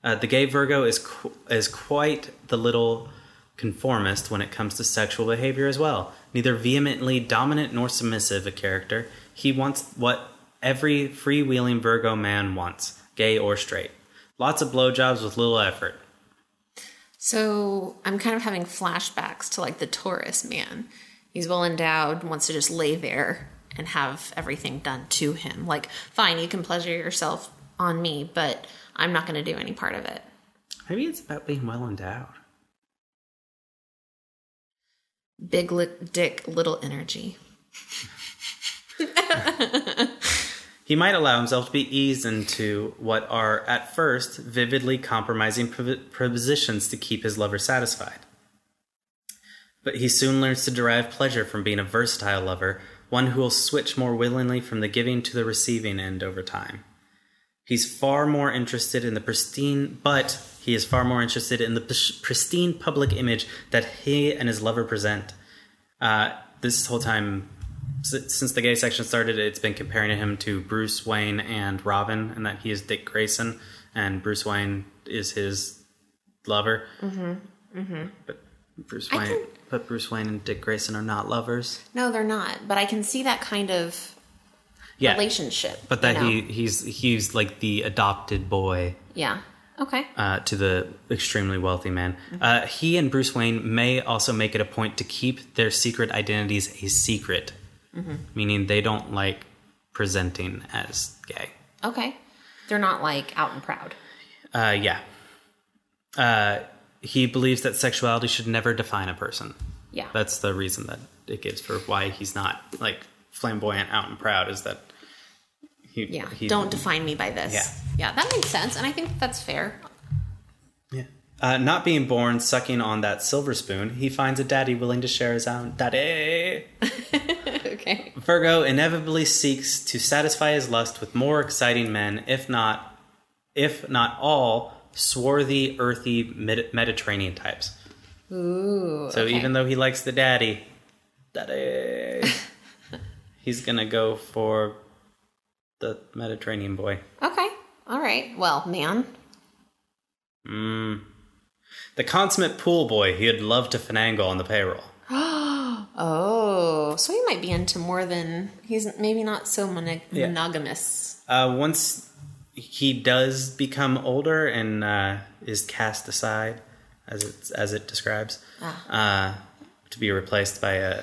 Uh, the gay Virgo is qu- is quite the little conformist when it comes to sexual behavior as well. Neither vehemently dominant nor submissive a character, he wants what every freewheeling Virgo man wants, gay or straight. Lots of blowjobs with little effort. So I'm kind of having flashbacks to like the Taurus man. He's well endowed, wants to just lay there and have everything done to him. Like, fine, you can pleasure yourself on me, but I'm not going to do any part of it. Maybe it's about being well endowed. Big li- dick, little energy. He might allow himself to be eased into what are, at first, vividly compromising pro- propositions to keep his lover satisfied. But he soon learns to derive pleasure from being a versatile lover, one who will switch more willingly from the giving to the receiving end over time. He's far more interested in the pristine, but he is far more interested in the pristine public image that he and his lover present. Uh, this whole time, since the gay section started, it's been comparing him to Bruce Wayne and Robin, and that he is Dick Grayson, and Bruce Wayne is his lover. Mm-hmm. Mm-hmm. But Bruce Wayne, can- but Bruce Wayne and Dick Grayson are not lovers. No, they're not, but I can see that kind of Yeah, relationship. but that you know? he he's he's like the adopted boy Yeah. Okay. uh, to the extremely wealthy man. Uh, he and Bruce Wayne may also make it a point to keep their secret identities a secret, meaning they don't like presenting as gay. Okay. They're not like out and proud. Uh, yeah. Uh, he believes that sexuality should never define a person. Yeah. That's the reason that it gives for why he's not like flamboyant, out and proud. Is that he? yeah. he- Don't define me by this. Yeah. Yeah, that makes sense, and I think that's fair. Yeah. Uh, not being born sucking on that silver spoon, he finds a daddy willing to share his own daddy. okay. Virgo inevitably seeks to satisfy his lust with more exciting men, if not, if not all, swarthy, earthy Mid- Mediterranean types. Ooh. So okay. even though he likes the daddy, daddy, he's gonna go for the Mediterranean boy. Okay. All right. Well, man. The consummate pool boy he'd love to finagle on the payroll. Oh, so he might be into more than he's maybe not so monog- Yeah. monogamous. Uh, once he does become older and uh, is cast aside, as it as it describes, uh, to be replaced by a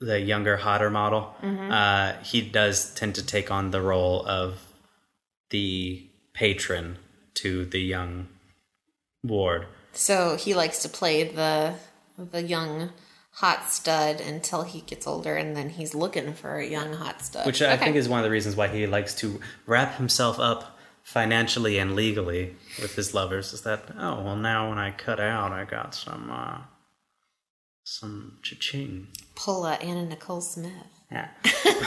the younger, hotter model, uh, he does tend to take on the role of the patron to the young ward. So he likes to play the the young hot stud until he gets older, and then he's looking for a young hot stud. Which I Okay. think is one of the reasons why he likes to wrap himself up financially and legally with his lovers. Is that oh well now when I cut out I got some uh, some cha-ching. pull a Anna Nicole Smith. Yeah.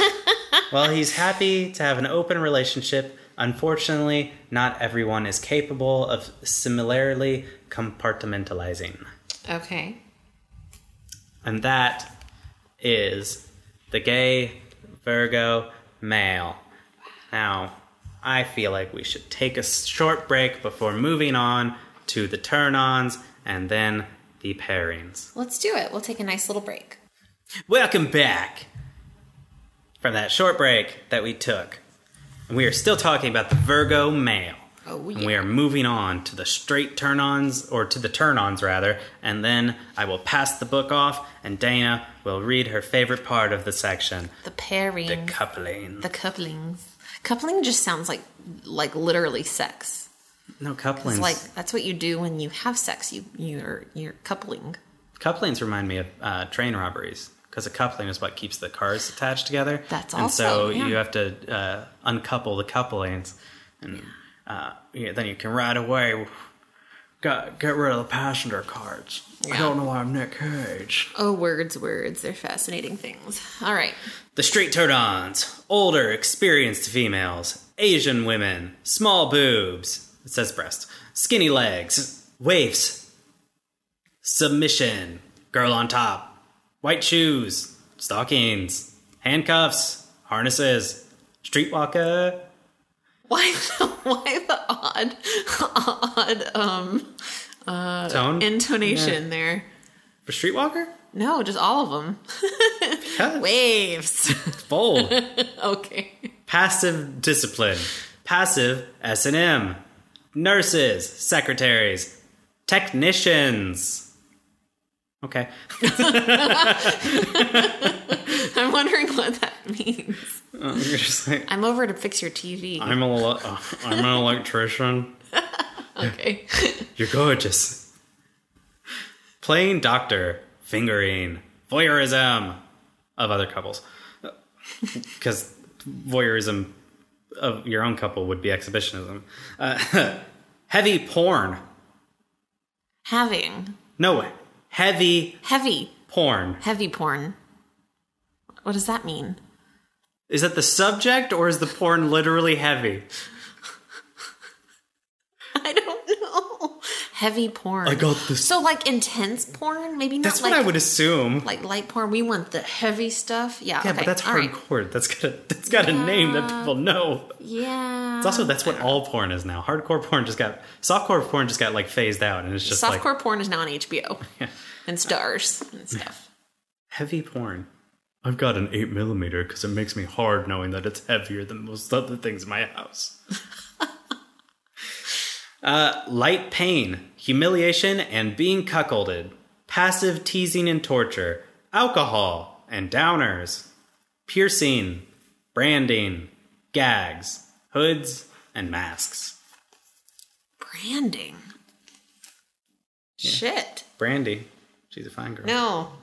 well, he's happy to have an open relationship. Unfortunately, not everyone is capable of similarly compartmentalizing. Okay. And that is the gay Virgo male. Now, I feel like we should take a short break before moving on to the turn ons and then the pairings. Let's do it. We'll take a nice little break. Welcome back from that short break that we took. And we are still talking about the Virgo male. Oh, And we are moving on to the straight turn ons, or to the turn ons rather, and then I will pass the book off, and Dana will read her favorite part of the section The pairing. the coupling. the couplings. Coupling just sounds like like literally sex. No, couplings. It's like that's what you do when you have sex. You you're you're coupling. couplings remind me of uh, train robberies. Because a coupling is what keeps the cars attached together. That's and also, so yeah. you have to uh, uncouple the couplings, and uh, yeah, then you can ride away Got get rid of the passenger cards. I don't know why I'm Nick Cage. Oh, words, words. They're fascinating things. All right. The street turn-ons, older, experienced females, Asian women, small boobs. It says breast, skinny legs, Waves. submission, girl on top, white shoes, stockings, handcuffs, harnesses, streetwalker. Why the, why the odd, odd um, uh Tone intonation there? for streetwalker. No, just all of them. Yes. Waves. Bold. okay. passive discipline, passive S and M, nurses, secretaries, technicians. Okay, I'm wondering what that means. Uh, you're just like I'm over to fix your TV. I'm a uh, I'm an electrician. okay. You're gorgeous. Playing doctor, fingering, voyeurism of other couples, because voyeurism of your own couple would be exhibitionism. Uh, heavy porn. Having No way. Heavy heavy, porn. heavy porn. What does that mean? Is that the subject or is the porn literally heavy? I don't know. Heavy porn. I got this- So like intense porn, maybe not That's like what I would assume. like light porn. We want the heavy stuff. Yeah. yeah, okay. but that's all right. hardcore. That's got a that's got a name that people know. Yeah. It's also that's what all porn is now. Hardcore porn just got softcore porn just got like phased out and it's just softcore like porn is now on HBO Yeah. and stars and stuff. heavy porn. I've got an eight millimeter because it makes me hard knowing that it's heavier than most other things in my house. uh, light pain, humiliation, and being cuckolded, passive teasing and torture, alcohol and downers, piercing, branding, gags, hoods, and masks. Branding. Shit. Brandy, she's a fine girl. No.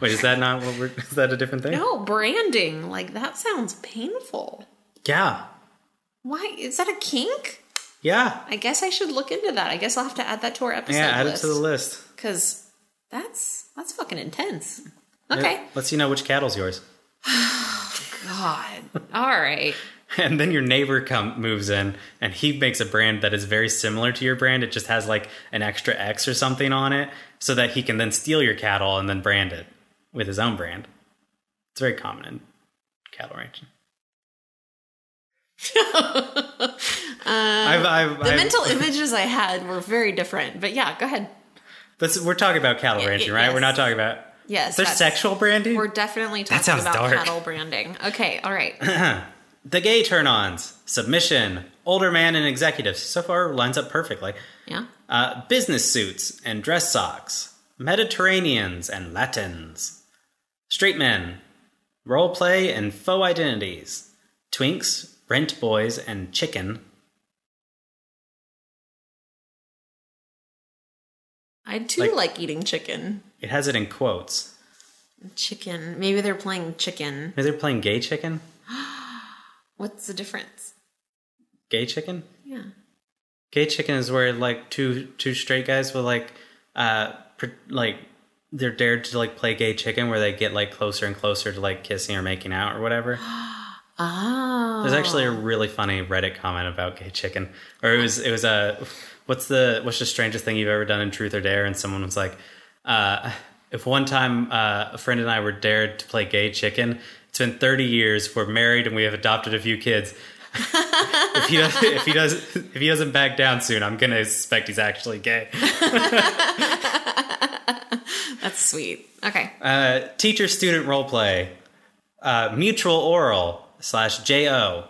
Wait, is that not what we're? Is that a different thing? no, branding. Like that sounds painful. Yeah, Why? Is that a kink? Yeah, I guess I should look into that. I guess I'll have to add that to our episode yeah. Add it to the list. Because that's that's fucking intense. Okay. Let's see know which cattle's yours. God. All right. And then your neighbor come moves in, and he makes a brand that is very similar to your brand. It just has like an extra X or something on it, so that he can then steal your cattle and then brand it with his own brand. It's very common in cattle ranching. I've, I've, The I've- mental images I had were very different. But yeah, go ahead. That's, we're talking about cattle ranching, right? yes. We're not talking about. Yes. There's sexual branding? We're definitely talking about dark. cattle branding. Okay. All right. The gay turn ons, submission, older man and executives. So far lines up perfectly. Yeah. Uh, business suits and dress socks, Mediterraneans and Latins, straight men, role play and faux identities, twinks, rent boys, and chicken. I too Like- like, eating chicken. It has it in quotes. Chicken. Maybe they're playing chicken. Is they're playing gay chicken? What's the difference? Gay chicken? Yeah. Gay chicken is where like two two straight guys will like uh pr- like they're dared to like play gay chicken where they get like closer and closer to like kissing or making out or whatever. Oh. There's actually a really funny Reddit comment about gay chicken, or it was it was a what's the what's the strangest thing you've ever done in Truth or Dare? And someone was like, uh, if one time uh, a friend and I were dared to play gay chicken, it's been 30 years. We're married and we have adopted a few kids. if he does, if he does, if he doesn't back down soon, I'm gonna suspect he's actually gay. That's sweet. Okay. Uh, teacher student role play, uh, mutual oral slash jo,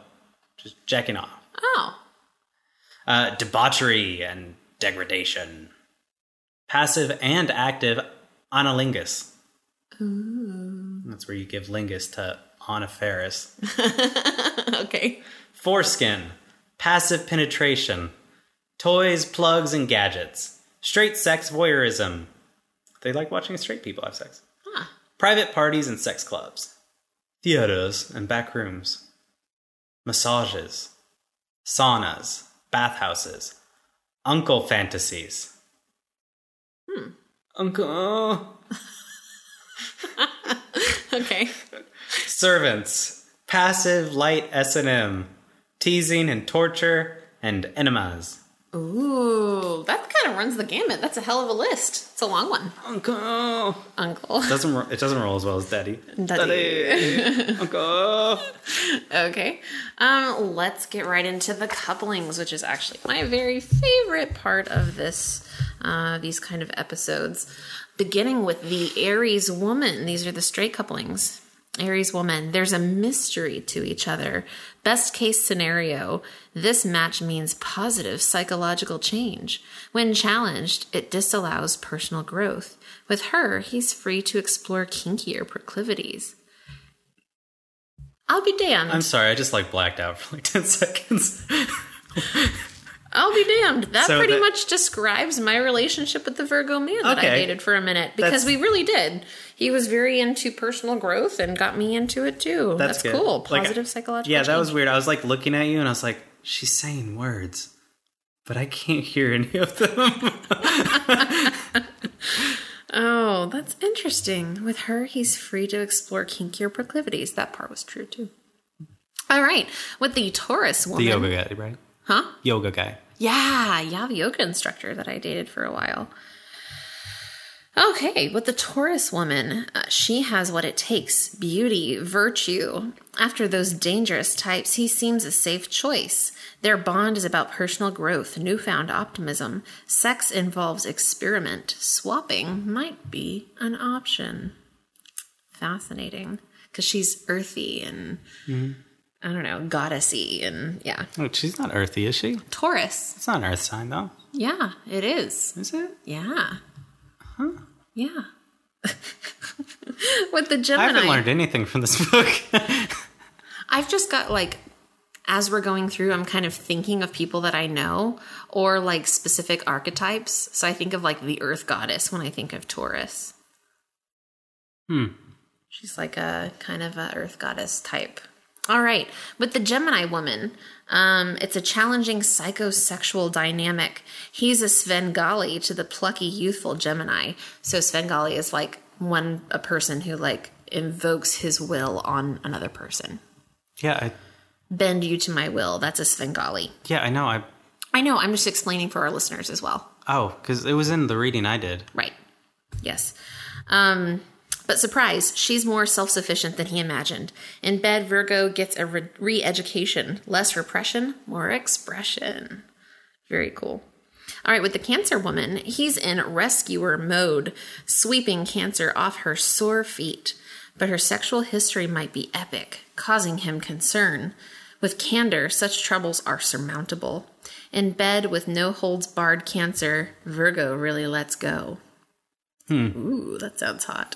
just jacking off. Oh. Uh, debauchery and degradation, passive and active analingus. That's where you give lingus to Anna Faris. Okay. Foreskin, passive penetration, toys, plugs, and gadgets, straight sex voyeurism. They like watching straight people have sex. Huh. Private parties and sex clubs, theaters and back rooms, massages, saunas, bathhouses, Uncle fantasies. Hmm. Uncle. Okay. Servants. Passive light S&M. Teasing and torture and enemas. Ooh, that kind of runs the gamut. That's a hell of a list. It's a long one. Uncle. Uncle. Doesn't ro- it doesn't roll as well as Daddy. Daddy. Uncle. Okay. Um, let's get right into the couplings, which is actually my very favorite part of this uh, these kind of episodes. Beginning with the Aries woman. These are the straight couplings. Aries woman. There's a mystery to each other. Best case scenario, this match means positive psychological change. When challenged, it disallows personal growth. With her, he's free to explore kinkier proclivities. I'll be damned. I'm sorry, I just like blacked out for like 10 seconds. I'll be damned. That So pretty that- much describes my relationship with the Virgo man that I dated for a minute because That's- we really did. He was very into personal growth and got me into it too. That's, good. cool. Like, Positive psychological. Yeah, that was weird. I was like looking at you and I was like, she's saying words, but I can't hear any of them. Oh, that's interesting. With her, he's free to explore kinkier proclivities. That part was true too. All right, with the Taurus woman, the yoga guy, right? huh? Yoga guy. Yeah, yeah, the yoga instructor that I dated for a while. Okay, with the Taurus woman, uh, she has what it takes beauty, virtue. After those dangerous types, he seems a safe choice. Their bond is about personal growth, newfound optimism. Sex involves experiment. Swapping might be an option. Fascinating. Because she's earthy and, I don't know, goddessy and, yeah. Oh, she's not earthy, is she? Taurus. It's not an earth sign, though. Yeah, it is. Is it? Yeah. Huh? Yeah. With the Gemini. I haven't learned anything from this book. I've just got like, as we're going through, I'm kind of thinking of people that I know or like specific archetypes. So I think of like the Earth Goddess when I think of Taurus. Hmm. She's like a kind of a Earth Goddess type. All right, with the Gemini woman, um, it's a challenging psychosexual dynamic. He's a Svengali to the plucky, youthful Gemini. So Svengali is like one a person who like invokes his will on another person. yeah, I, Bend you to my will. That's a Svengali. yeah, I know. I I know. I'm just explaining for our listeners as well. oh, because it was in the reading I did. Right. Yes. Um, but surprise, she's more self sufficient than he imagined. In bed, Virgo gets a re education, less repression, more expression. Very cool. All right, with the Cancer woman, he's in rescuer mode, sweeping Cancer off her sore feet. But her sexual history might be epic, causing him concern. With candor, such troubles are surmountable. In bed with no holds barred Cancer, Virgo really lets go. Hmm. Ooh, that sounds hot.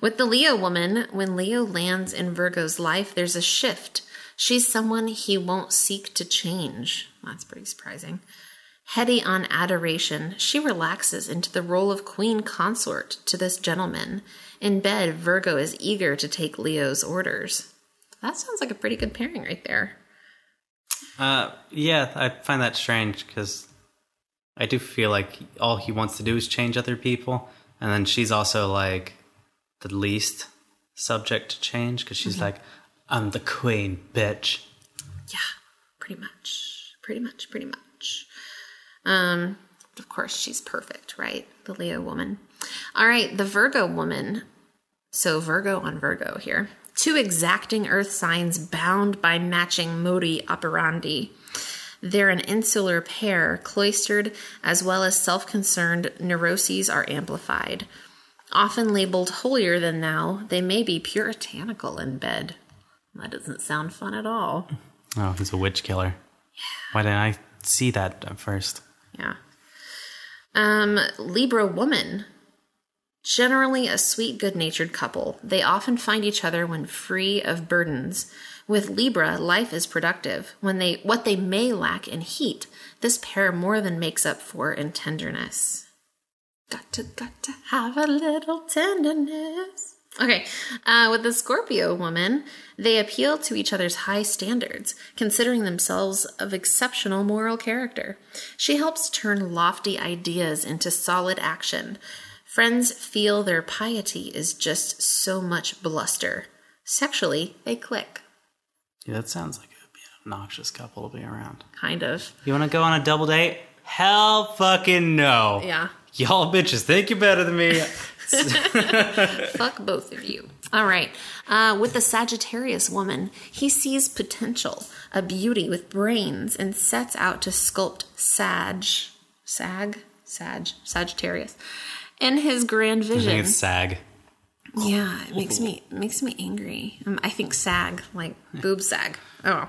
With the Leo woman, when Leo lands in Virgo's life, there's a shift. She's someone he won't seek to change. That's pretty surprising. Heady on adoration, she relaxes into the role of queen consort to this gentleman. In bed, Virgo is eager to take Leo's orders. That sounds like a pretty good pairing right there. Uh, yeah, I find that strange because I do feel like all he wants to do is change other people, and then she's also like the least subject to change because she's like, "I'm the queen, bitch." Yeah, pretty much. Pretty much, pretty much. Um, of course, she's perfect, right? The Leo woman. All right, the Virgo woman. So, Virgo on Virgo here. Two exacting earth signs bound by matching modi operandi. They're an insular pair, cloistered as well as self concerned neuroses are amplified. Often labeled holier than thou, they may be puritanical in bed. That doesn't sound fun at all. Oh, he's a witch killer. Why didn't I see that at first? Yeah. Um, Libra woman. Generally a sweet, good natured couple. They often find each other when free of burdens. With Libra, life is productive. When they what they may lack in heat, this pair more than makes up for in tenderness. Got to got to have a little tenderness. Okay, uh, with the Scorpio woman, they appeal to each other's high standards, considering themselves of exceptional moral character. She helps turn lofty ideas into solid action. Friends feel their piety is just so much bluster. Sexually, they click. Yeah, that sounds like it would be an obnoxious couple to be around. Kind of. You want to go on a double date? Hell fucking no. Yeah. Y'all bitches think you're better than me. Fuck both of you. All right. Uh, with the Sagittarius woman, he sees potential, a beauty with brains, and sets out to sculpt Sag, Sag, Sag, Sagittarius, in his grand I think vision. it's SAG. Yeah, it makes me it makes me angry. Um, I think sag, like boob sag. Oh.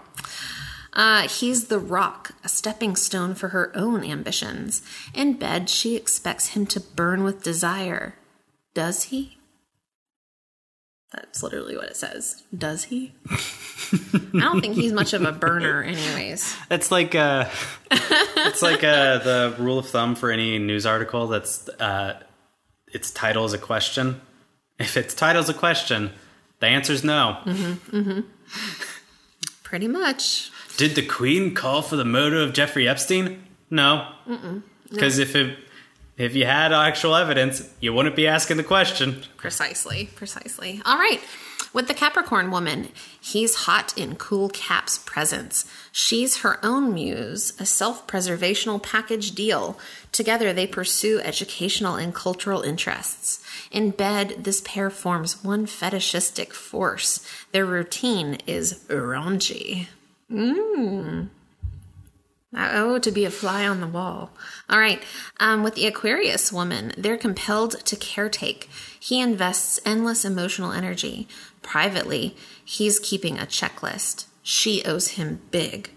Uh, he's the rock, a stepping stone for her own ambitions. In bed, she expects him to burn with desire. Does he? That's literally what it says. Does he? I don't think he's much of a burner, anyways. It's like uh, it's like uh, the rule of thumb for any news article that's uh, its title is a question. If its title's a question, the answer is no. Mm-hmm, mm-hmm. Pretty much. Did the Queen call for the murder of Jeffrey Epstein? No, because if it if you had actual evidence, you wouldn't be asking the question. Precisely, precisely. All right. With the Capricorn woman, he's hot in Cool Cap's presence. She's her own muse, a self preservational package deal. Together, they pursue educational and cultural interests. In bed, this pair forms one fetishistic force. Their routine is raunchy. Mmm. Oh, to be a fly on the wall. All right. Um, with the Aquarius woman, they're compelled to caretake. He invests endless emotional energy. Privately, he's keeping a checklist. She owes him big.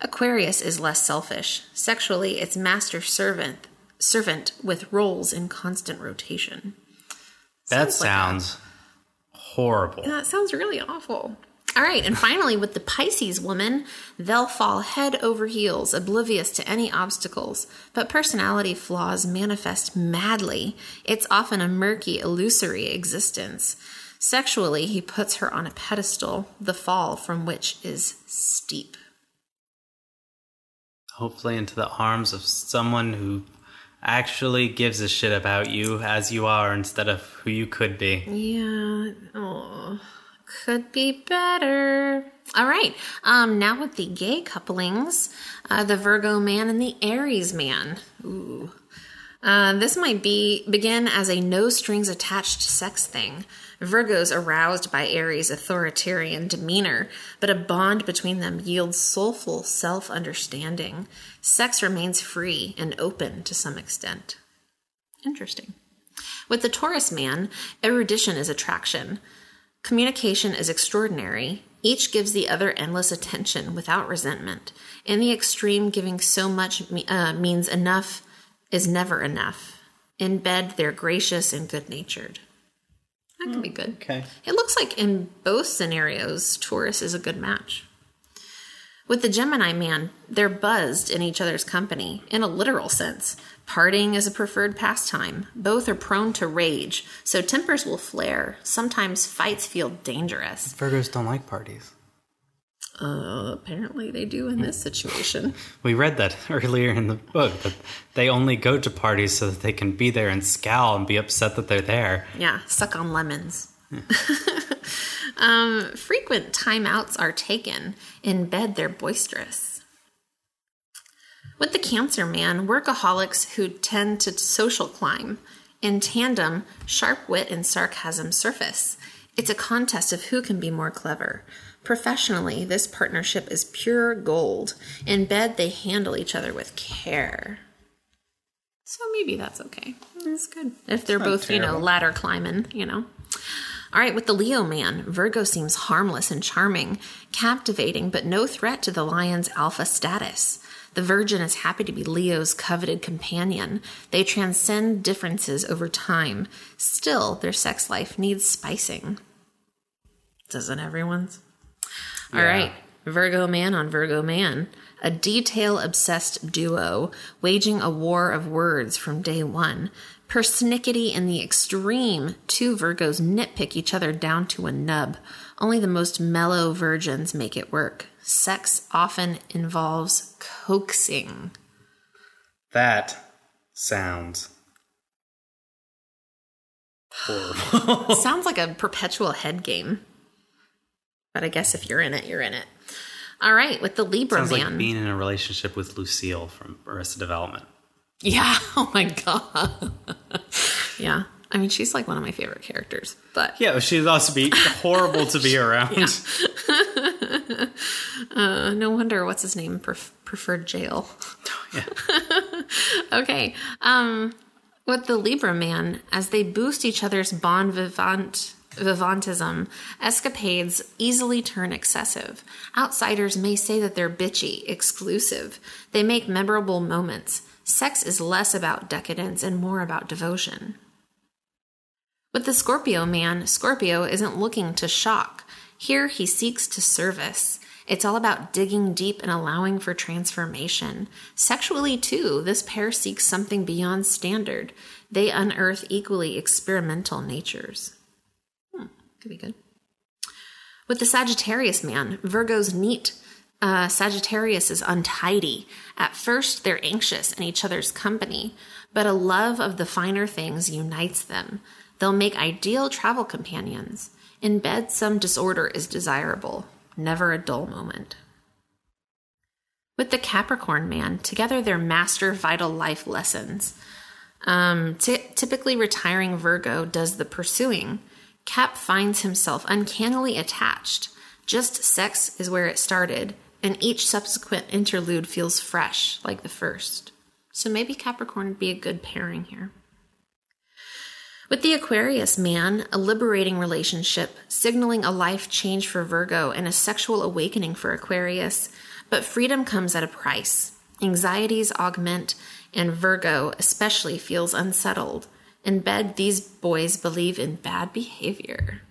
Aquarius is less selfish. Sexually, it's master servant, servant with roles in constant rotation. That Sounds like sounds horrible. That sounds really awful. All right, and finally, with the Pisces woman, they'll fall head over heels, oblivious to any obstacles. But personality flaws manifest madly. It's often a murky, illusory existence. Sexually, he puts her on a pedestal, the fall from which is steep. Hopefully, into the arms of someone who actually gives a shit about you as you are instead of who you could be. Yeah. Oh, could be better. All right. Um, now with the gay couplings, uh, the Virgo man and the Aries man. Ooh. Uh, this might be begin as a no strings attached sex thing. Virgo's aroused by Aries' authoritarian demeanor, but a bond between them yields soulful self understanding. Sex remains free and open to some extent. Interesting. With the Taurus man, erudition is attraction. Communication is extraordinary. Each gives the other endless attention without resentment. In the extreme, giving so much uh, means enough is never enough. In bed, they're gracious and good natured. That could be mm, good. Okay. It looks like in both scenarios, Taurus is a good match. With the Gemini man, they're buzzed in each other's company, in a literal sense. Partying is a preferred pastime. Both are prone to rage, so tempers will flare. Sometimes fights feel dangerous. Virgos don't like parties. Uh, apparently they do in this situation. We read that earlier in the book that they only go to parties so that they can be there and scowl and be upset that they're there. Yeah, suck on lemons. um, frequent timeouts are taken. In bed, they're boisterous. With the Cancer man, workaholics who tend to social climb. In tandem, sharp wit and sarcasm surface. It's a contest of who can be more clever. Professionally, this partnership is pure gold. In bed, they handle each other with care. So maybe that's okay. That's good. If they're both, you know, ladder climbing, you know. All right, with the Leo man, Virgo seems harmless and charming, captivating, but no threat to the lion's alpha status. The Virgin is happy to be Leo's coveted companion. They transcend differences over time. Still, their sex life needs spicing. Doesn't everyone's? All Yeah. right, Virgo man on Virgo man. A detail obsessed duo waging a war of words from day one. Persnickety in the extreme, two Virgos nitpick each other down to a nub. Only the most mellow virgins make it work. Sex often involves coaxing. That sounds horrible. Sounds like a perpetual head game. But I guess if you're in it, you're in it. All right, with the Libra sounds man. like being in a relationship with Lucille from Arrested Development. yeah. Oh my god. yeah. I mean, she's like one of my favorite characters. But Yeah, she'd also be horrible to be around. uh, no wonder what's his name pref- preferred jail. Yeah. Okay. Um, with the Libra man, as they boost each other's bon vivant vivantism, escapades easily turn excessive. Outsiders may say that they're bitchy, exclusive. They make memorable moments. Sex is less about decadence and more about devotion. With the Scorpio man, Scorpio isn't looking to shock. Here he seeks to service. It's all about digging deep and allowing for transformation. Sexually, too, this pair seeks something beyond standard. They unearth equally experimental natures. Could be good. With the Sagittarius man, Virgo's neat. Uh, Sagittarius is untidy. At first, they're anxious in each other's company, but a love of the finer things unites them. They'll make ideal travel companions. In bed, some disorder is desirable, never a dull moment. With the Capricorn man, together they're master vital life lessons. Um, ty- typically, retiring Virgo does the pursuing. Cap finds himself uncannily attached. Just sex is where it started, and each subsequent interlude feels fresh, like the first. So maybe Capricorn would be a good pairing here. With the Aquarius man, a liberating relationship, signaling a life change for Virgo and a sexual awakening for Aquarius. But freedom comes at a price. Anxieties augment, and Virgo especially feels unsettled. In bed, these boys believe in bad behavior.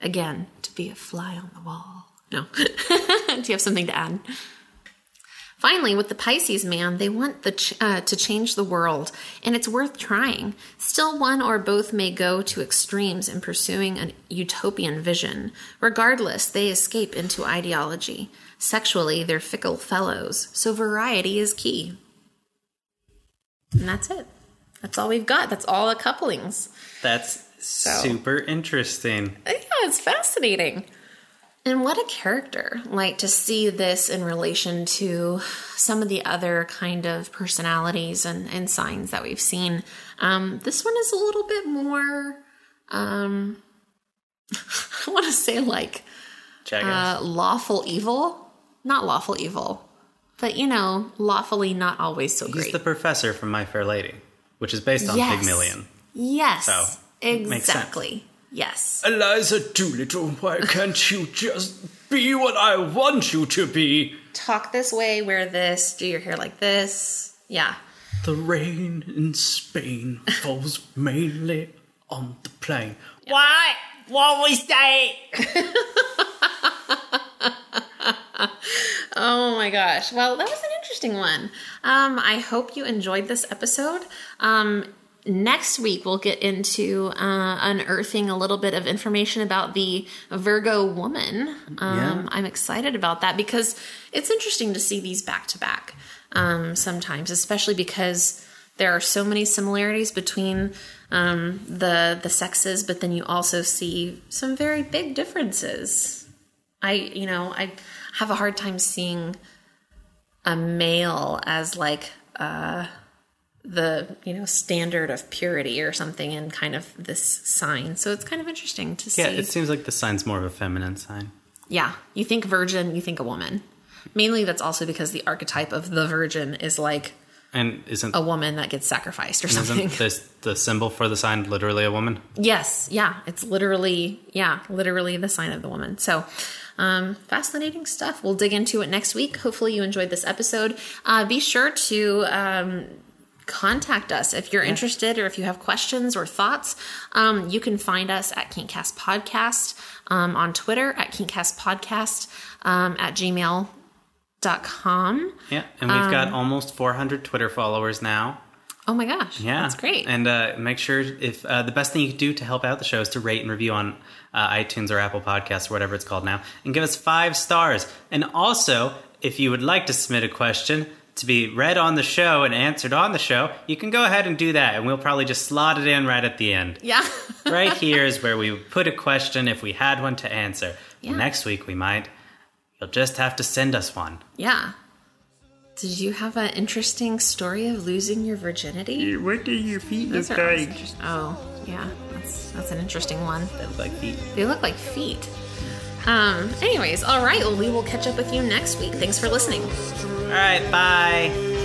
Again, to be a fly on the wall. No. Do you have something to add? Finally, with the Pisces man, they want the ch- uh, to change the world, and it's worth trying. Still, one or both may go to extremes in pursuing a utopian vision. Regardless, they escape into ideology. Sexually, they're fickle fellows, so variety is key. And that's it. That's all we've got. That's all the couplings. That's super interesting. Yeah, it's fascinating. And what a character. Like to see this in relation to some of the other kind of personalities and, and signs that we've seen. Um, this one is a little bit more, um, I want to say like uh, lawful evil. Not lawful evil, but you know, lawfully not always so good. He's great. the professor from My Fair Lady, which is based on Yes. Pygmalion. yes, So, it makes sense. exactly. Yes. Eliza Doolittle, why can't you just be what I want you to be? Talk this way, wear this, do your hair like this. Yeah. The rain in Spain falls mainly on the plain. Why? Why we that? oh my gosh. Well, that was an interesting one. Um, I hope you enjoyed this episode. Um, next week, we'll get into uh, unearthing a little bit of information about the Virgo woman. Um, Yeah. I'm excited about that because it's interesting to see these back to back um, sometimes, especially because there are so many similarities between um, the the sexes, but then you also see some very big differences. I you know I have a hard time seeing a male as like uh, the you know standard of purity or something in kind of this sign. So it's kind of interesting to see. Yeah, it seems like the sign's more of a feminine sign. Yeah, you think virgin, you think a woman. Mainly that's also because the archetype of the virgin is like And isn't a woman that gets sacrificed or something. isn't this the symbol for the sign literally a woman? yes, yeah, it's literally yeah, literally the sign of the woman. So, um, fascinating stuff. We'll dig into it next week. Hopefully, you enjoyed this episode. Uh, be sure to um, contact us if you're interested or if you have questions or thoughts. Um, you can find us at Kinkcast Podcast um, on Twitter at Kinkcast Podcast um, at gmail.com. Yeah, and we've Um, got almost 400 Twitter followers now. Oh my gosh. Yeah, That's great. And uh, make sure if uh, the best thing you can do to help out the show is to rate and review on uh, iTunes or Apple Podcasts or whatever it's called now, and give us five stars. And also, if you would like to submit a question to be read on the show and answered on the show, you can go ahead and do that, and we'll probably just slot it in right at the end. yeah. right here is where we would put a question if we had one to answer. Yeah. Next week we might. You'll just have to send us one. yeah. Did you have an interesting story of losing your virginity? What do your feet Those look like? interesting. Oh, yeah. That's that's an interesting one. They look like feet. They look like feet. Um, anyways, all right. Well, we will catch up with you next week. Thanks for listening. All right, bye.